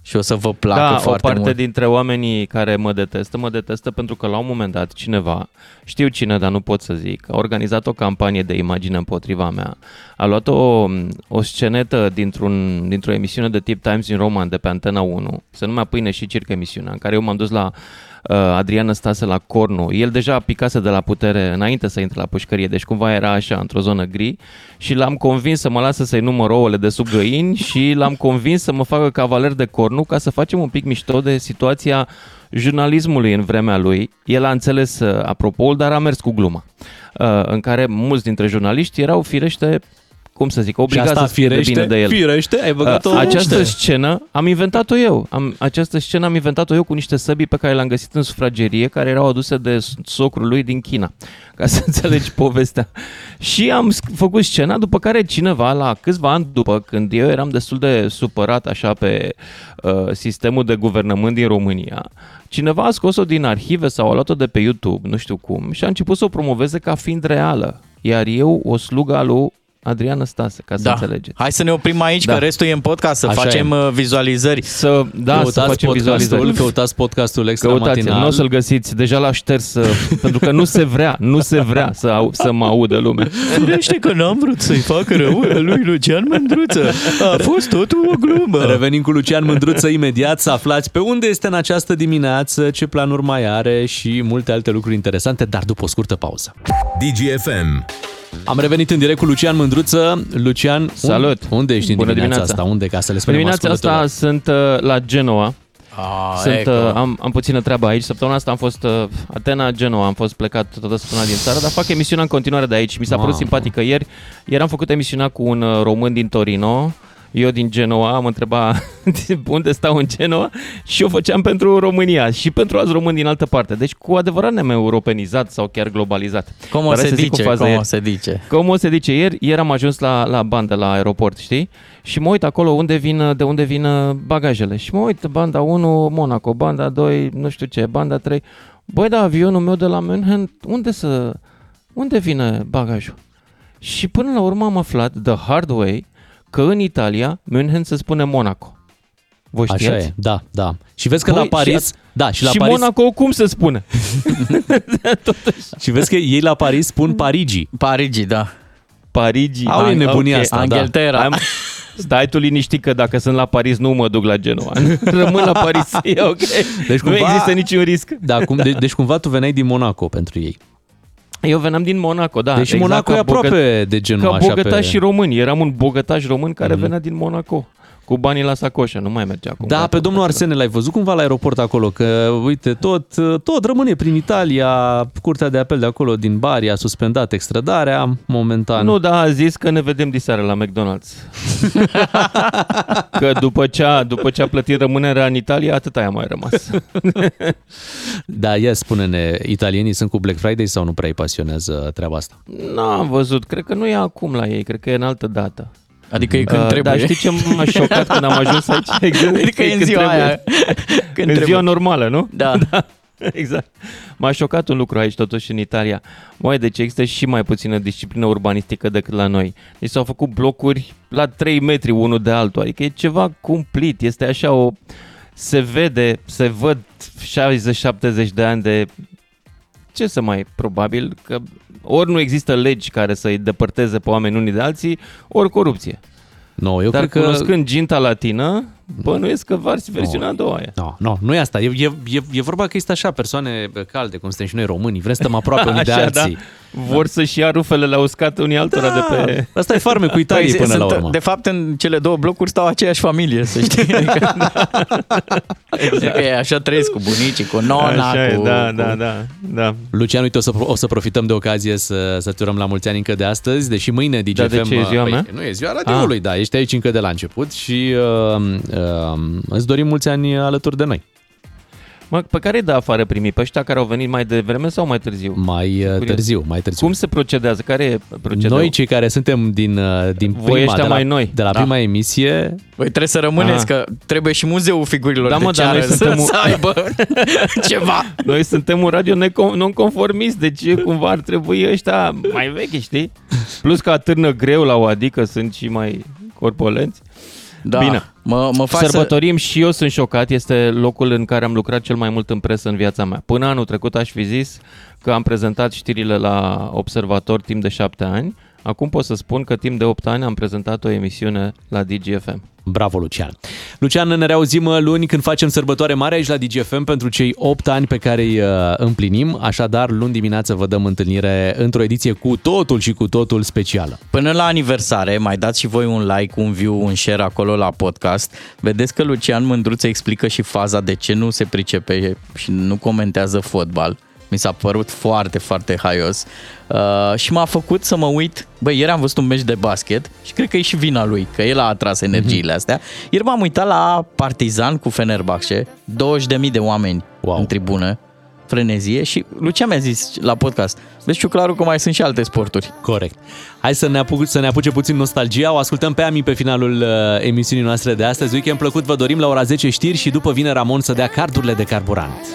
și o să vă placă da, foarte o parte mult. dintre oamenii care mă detestă, mă detestă pentru că la un moment dat cineva, știu cine, dar nu pot să zic, a organizat o campanie de imagine împotriva mea. A luat o, o scenetă dintr-un, dintr-o emisiune de tip Times in Roman de pe Antena 1, se numea Pâine și Circ emisiunea, în care eu m-am dus la uh, Adrian Năstase la Cornu. El deja picase de la putere înainte să intre la pușcărie, deci cumva era așa, într-o zonă gri și l-am convins să mă lasă să-i număr ouăle de sub găini și l-am convins să mă facă cavaler de Cornu ca să facem un pic mișto de situația jurnalismului în vremea lui. El a înțeles uh, apropo, dar a mers cu gluma, uh, în care mulți dintre jurnaliști erau firește cum să zic, obligați asta să fie de firește? bine de el. Firește? Ai băgat-o Uh, Această unde? scenă am inventat-o eu. Am, această scenă am inventat-o eu cu niște săbii pe care le-am găsit în sufragerie, care erau aduse de socrul lui din China, ca să înțelegi povestea. Și am sc- făcut scena, după care cineva, la câțiva ani după, când eu eram destul de supărat așa pe uh, sistemul de guvernământ din România, cineva a scos-o din arhive sau a luat-o de pe YouTube, nu știu cum, și a început să o promoveze ca fiind reală. Iar eu, o slugă a lui Adrian Năstase, ca să Da. înțelegeți. Hai să ne oprim aici, Da. că restul e în podcast, să Așa facem e. uh, vizualizări. Să, da, să Căutați facem podcastul, vizualizări. căutați podcastul extra Căutați, matinal. nu o să-l găsiți, deja l-a șters, uh, pentru că nu se vrea, nu se vrea să, au, să mă audă lumea. Firește că n-am vrut să-i fac rău lui Lucian Mândruță. A fost totul o glumă. Revenim cu Lucian Mândruță imediat să aflați pe unde este în această dimineață, ce planuri mai are și multe alte lucruri interesante, dar după o scurtă pauză. DGFM. Am revenit în direct cu Lucian Mândruță. Lucian, Salut! Unde, unde ești în Bună dimineața, dimineața. asta? Unde, ca să le În spunem dimineața asta ascultătorilor? sunt uh, la Genoa. Ah, Sunt, eco. uh, am, am puțină treabă aici. Săptămâna asta am fost uh, Atena, Genoa, am fost plecat toată săptămâna din țară, dar fac emisiunea în continuare de aici. Mi s-a părut Mamă. simpatică ieri. Ieri am făcut emisiunea cu un uh, român din Torino, eu din Genoa, am întrebat unde stau în Genoa și o făceam pentru România și pentru alți români din altă parte. Deci cu adevărat ne-am europenizat sau chiar globalizat. Cum o Dar hai se să zic dice, o fază cum ieri. o se dice. Cum o se dice ieri, ieri am ajuns la, la bandă, la aeroport, știi? Și mă uit acolo unde vin, de unde vin uh, bagajele. Și mă uit, banda 1, Monaco, banda 2, nu știu ce, banda 3. Băi, da, avionul meu de la München, unde să... Unde vine bagajul? Și până la urmă am aflat, the hard way, că în Italia, München se spune Monaco. Voi Așa știați? e, da, da. Și vezi că Băi, la Paris, și, da, și la și Paris, Monaco cum se spune? și vezi că ei la Paris spun Parigi. Parigi, da. Parigi. Au ei Ah, nebunia ok. asta, da. Angleterra. Am, stai tu liniștit că dacă sunt la Paris nu mă duc la Genoa. Rămân la Paris, e ok. Deci nu cumva- există niciun risc. Da, cum, de, deci cumva tu veneai din Monaco pentru ei. Eu veneam din Monaco, da. Deci Monaco ca e aproape de Genoa, Ca așa bogătași pe- români. Eram un bogătaș român care Mhm. venea din Monaco. Cu banii la sacoșă, nu mai mergea acum. Da, pe domnul Arsene l-ai văzut cumva la aeroport acolo, că uite, tot, tot rămâne prin Italia, curtea de apel de acolo din Bari a suspendat extradarea momentan. Nu, da, a zis că ne vedem diseară la McDonald's. că după ce, a, după ce a plătit rămânerea în Italia, atât a mai rămas. Da, ia spune-ne, italienii sunt cu Black Friday sau nu prea îi pasionează treaba asta? Nu am văzut, cred că nu e acum la ei, cred că e în altă dată. Adică e când Uh, trebuie. Dar știi ce m-a șocat când am ajuns aici? Exact, Adică e în când ziua trebuie. aia. Când în trebuie. ziua normală, nu? Da. da. Exact. M-a șocat un lucru aici, totuși, în Italia. Măi, deci există și mai puțină disciplină urbanistică decât la noi. Deci s-au făcut blocuri la 3 metri unul de altul. Adică e ceva cumplit. Este așa o... Se vede, se văd 60-70 de ani de... Ce să mai probabil? Că ori nu există legi care să-i depărteze pe oameni unii de alții, ori corupție. No, eu Dar cred că... cunoscând ginta latină, bănuiesc că va fi versiunea a doua aia. No, no, nu e asta. E, e, e, e vorba că este așa persoane calde, cum suntem și noi românii. Vrem să stăm aproape unii de Așa, alții. Vor să-și ia rufele la uscat unii altora Da. de pe... Asta e farme cu Italiei Păi, până la sunt- urmă. De fapt, în cele două blocuri stau aceeași familie, să știi. Adică, exact. că e așa trăiesc cu bunicii, cu nona, Așa e, cu... da, cu... da, da, da. Lucian, uite, o să, o să profităm de ocazie să, să te urăm la mulți ani încă de astăzi, deși mâine DGFM... Da, de ce e ziua păi, mea? Nu e ziua radioului, da, ești aici încă de la început și uh, uh, îți dorim mulți ani alături de noi. Mă, pe care de afară primi? Pe ăștia care au venit mai devreme sau mai târziu? Mai uh, târziu, mai târziu. Cum se procedează? Care e procedeul? Noi, cei care suntem din, uh, din Voi prima, ăștia de la, mai noi. de la Da. prima emisie, Voi trebuie să rămâneți, Aha. că trebuie și muzeul figurilor Da, de mă, dar ceară noi suntem să, un- să aibă ceva. Noi suntem un radio necon- non-conformist, deci cumva ar trebui ăștia mai vechi, știi? Plus că atârnă greu la o adică sunt și mai corpolenți. Da, Bine. mă, mă fac să... Sărbătorim și eu sunt șocat, este locul în care am lucrat cel mai mult în presă în viața mea. Până anul trecut aș fi zis că am prezentat știrile la Observator timp de șapte ani. Acum pot să spun că timp de 8 ani am prezentat o emisiune la DGFM. Bravo, Lucian! Lucian, ne reauzim uh, luni când facem sărbătoare mare aici la DGFM pentru cei 8 ani pe care îi uh, împlinim. Așadar, luni dimineață vă dăm întâlnire într-o ediție cu totul și cu totul specială. Până la aniversare, mai dați și voi un like, un view, un share acolo la podcast. Vedeți că Lucian Mândruță explică și faza de ce nu se pricepe și nu comentează fotbal. Mi s-a părut foarte, foarte haios. Uh, și m-a făcut să mă uit. Băi, ieri am văzut un meci de basket și cred că e și vina lui, că el a atras energiile astea. Ieri m-am uitat la Partizan cu Fenerbahce, 20.000 de oameni wow. în tribună, frenezie și Lucian mi-a zis la podcast, vezi ciuclarul că mai sunt și alte sporturi. Corect. Hai să ne, apuc, să ne apuce puțin nostalgia. O ascultăm pe Ami pe finalul uh, emisiunii noastre de astăzi. Weekend plăcut vă dorim la ora 10 știri și după vine Ramon să dea cardurile de carburant.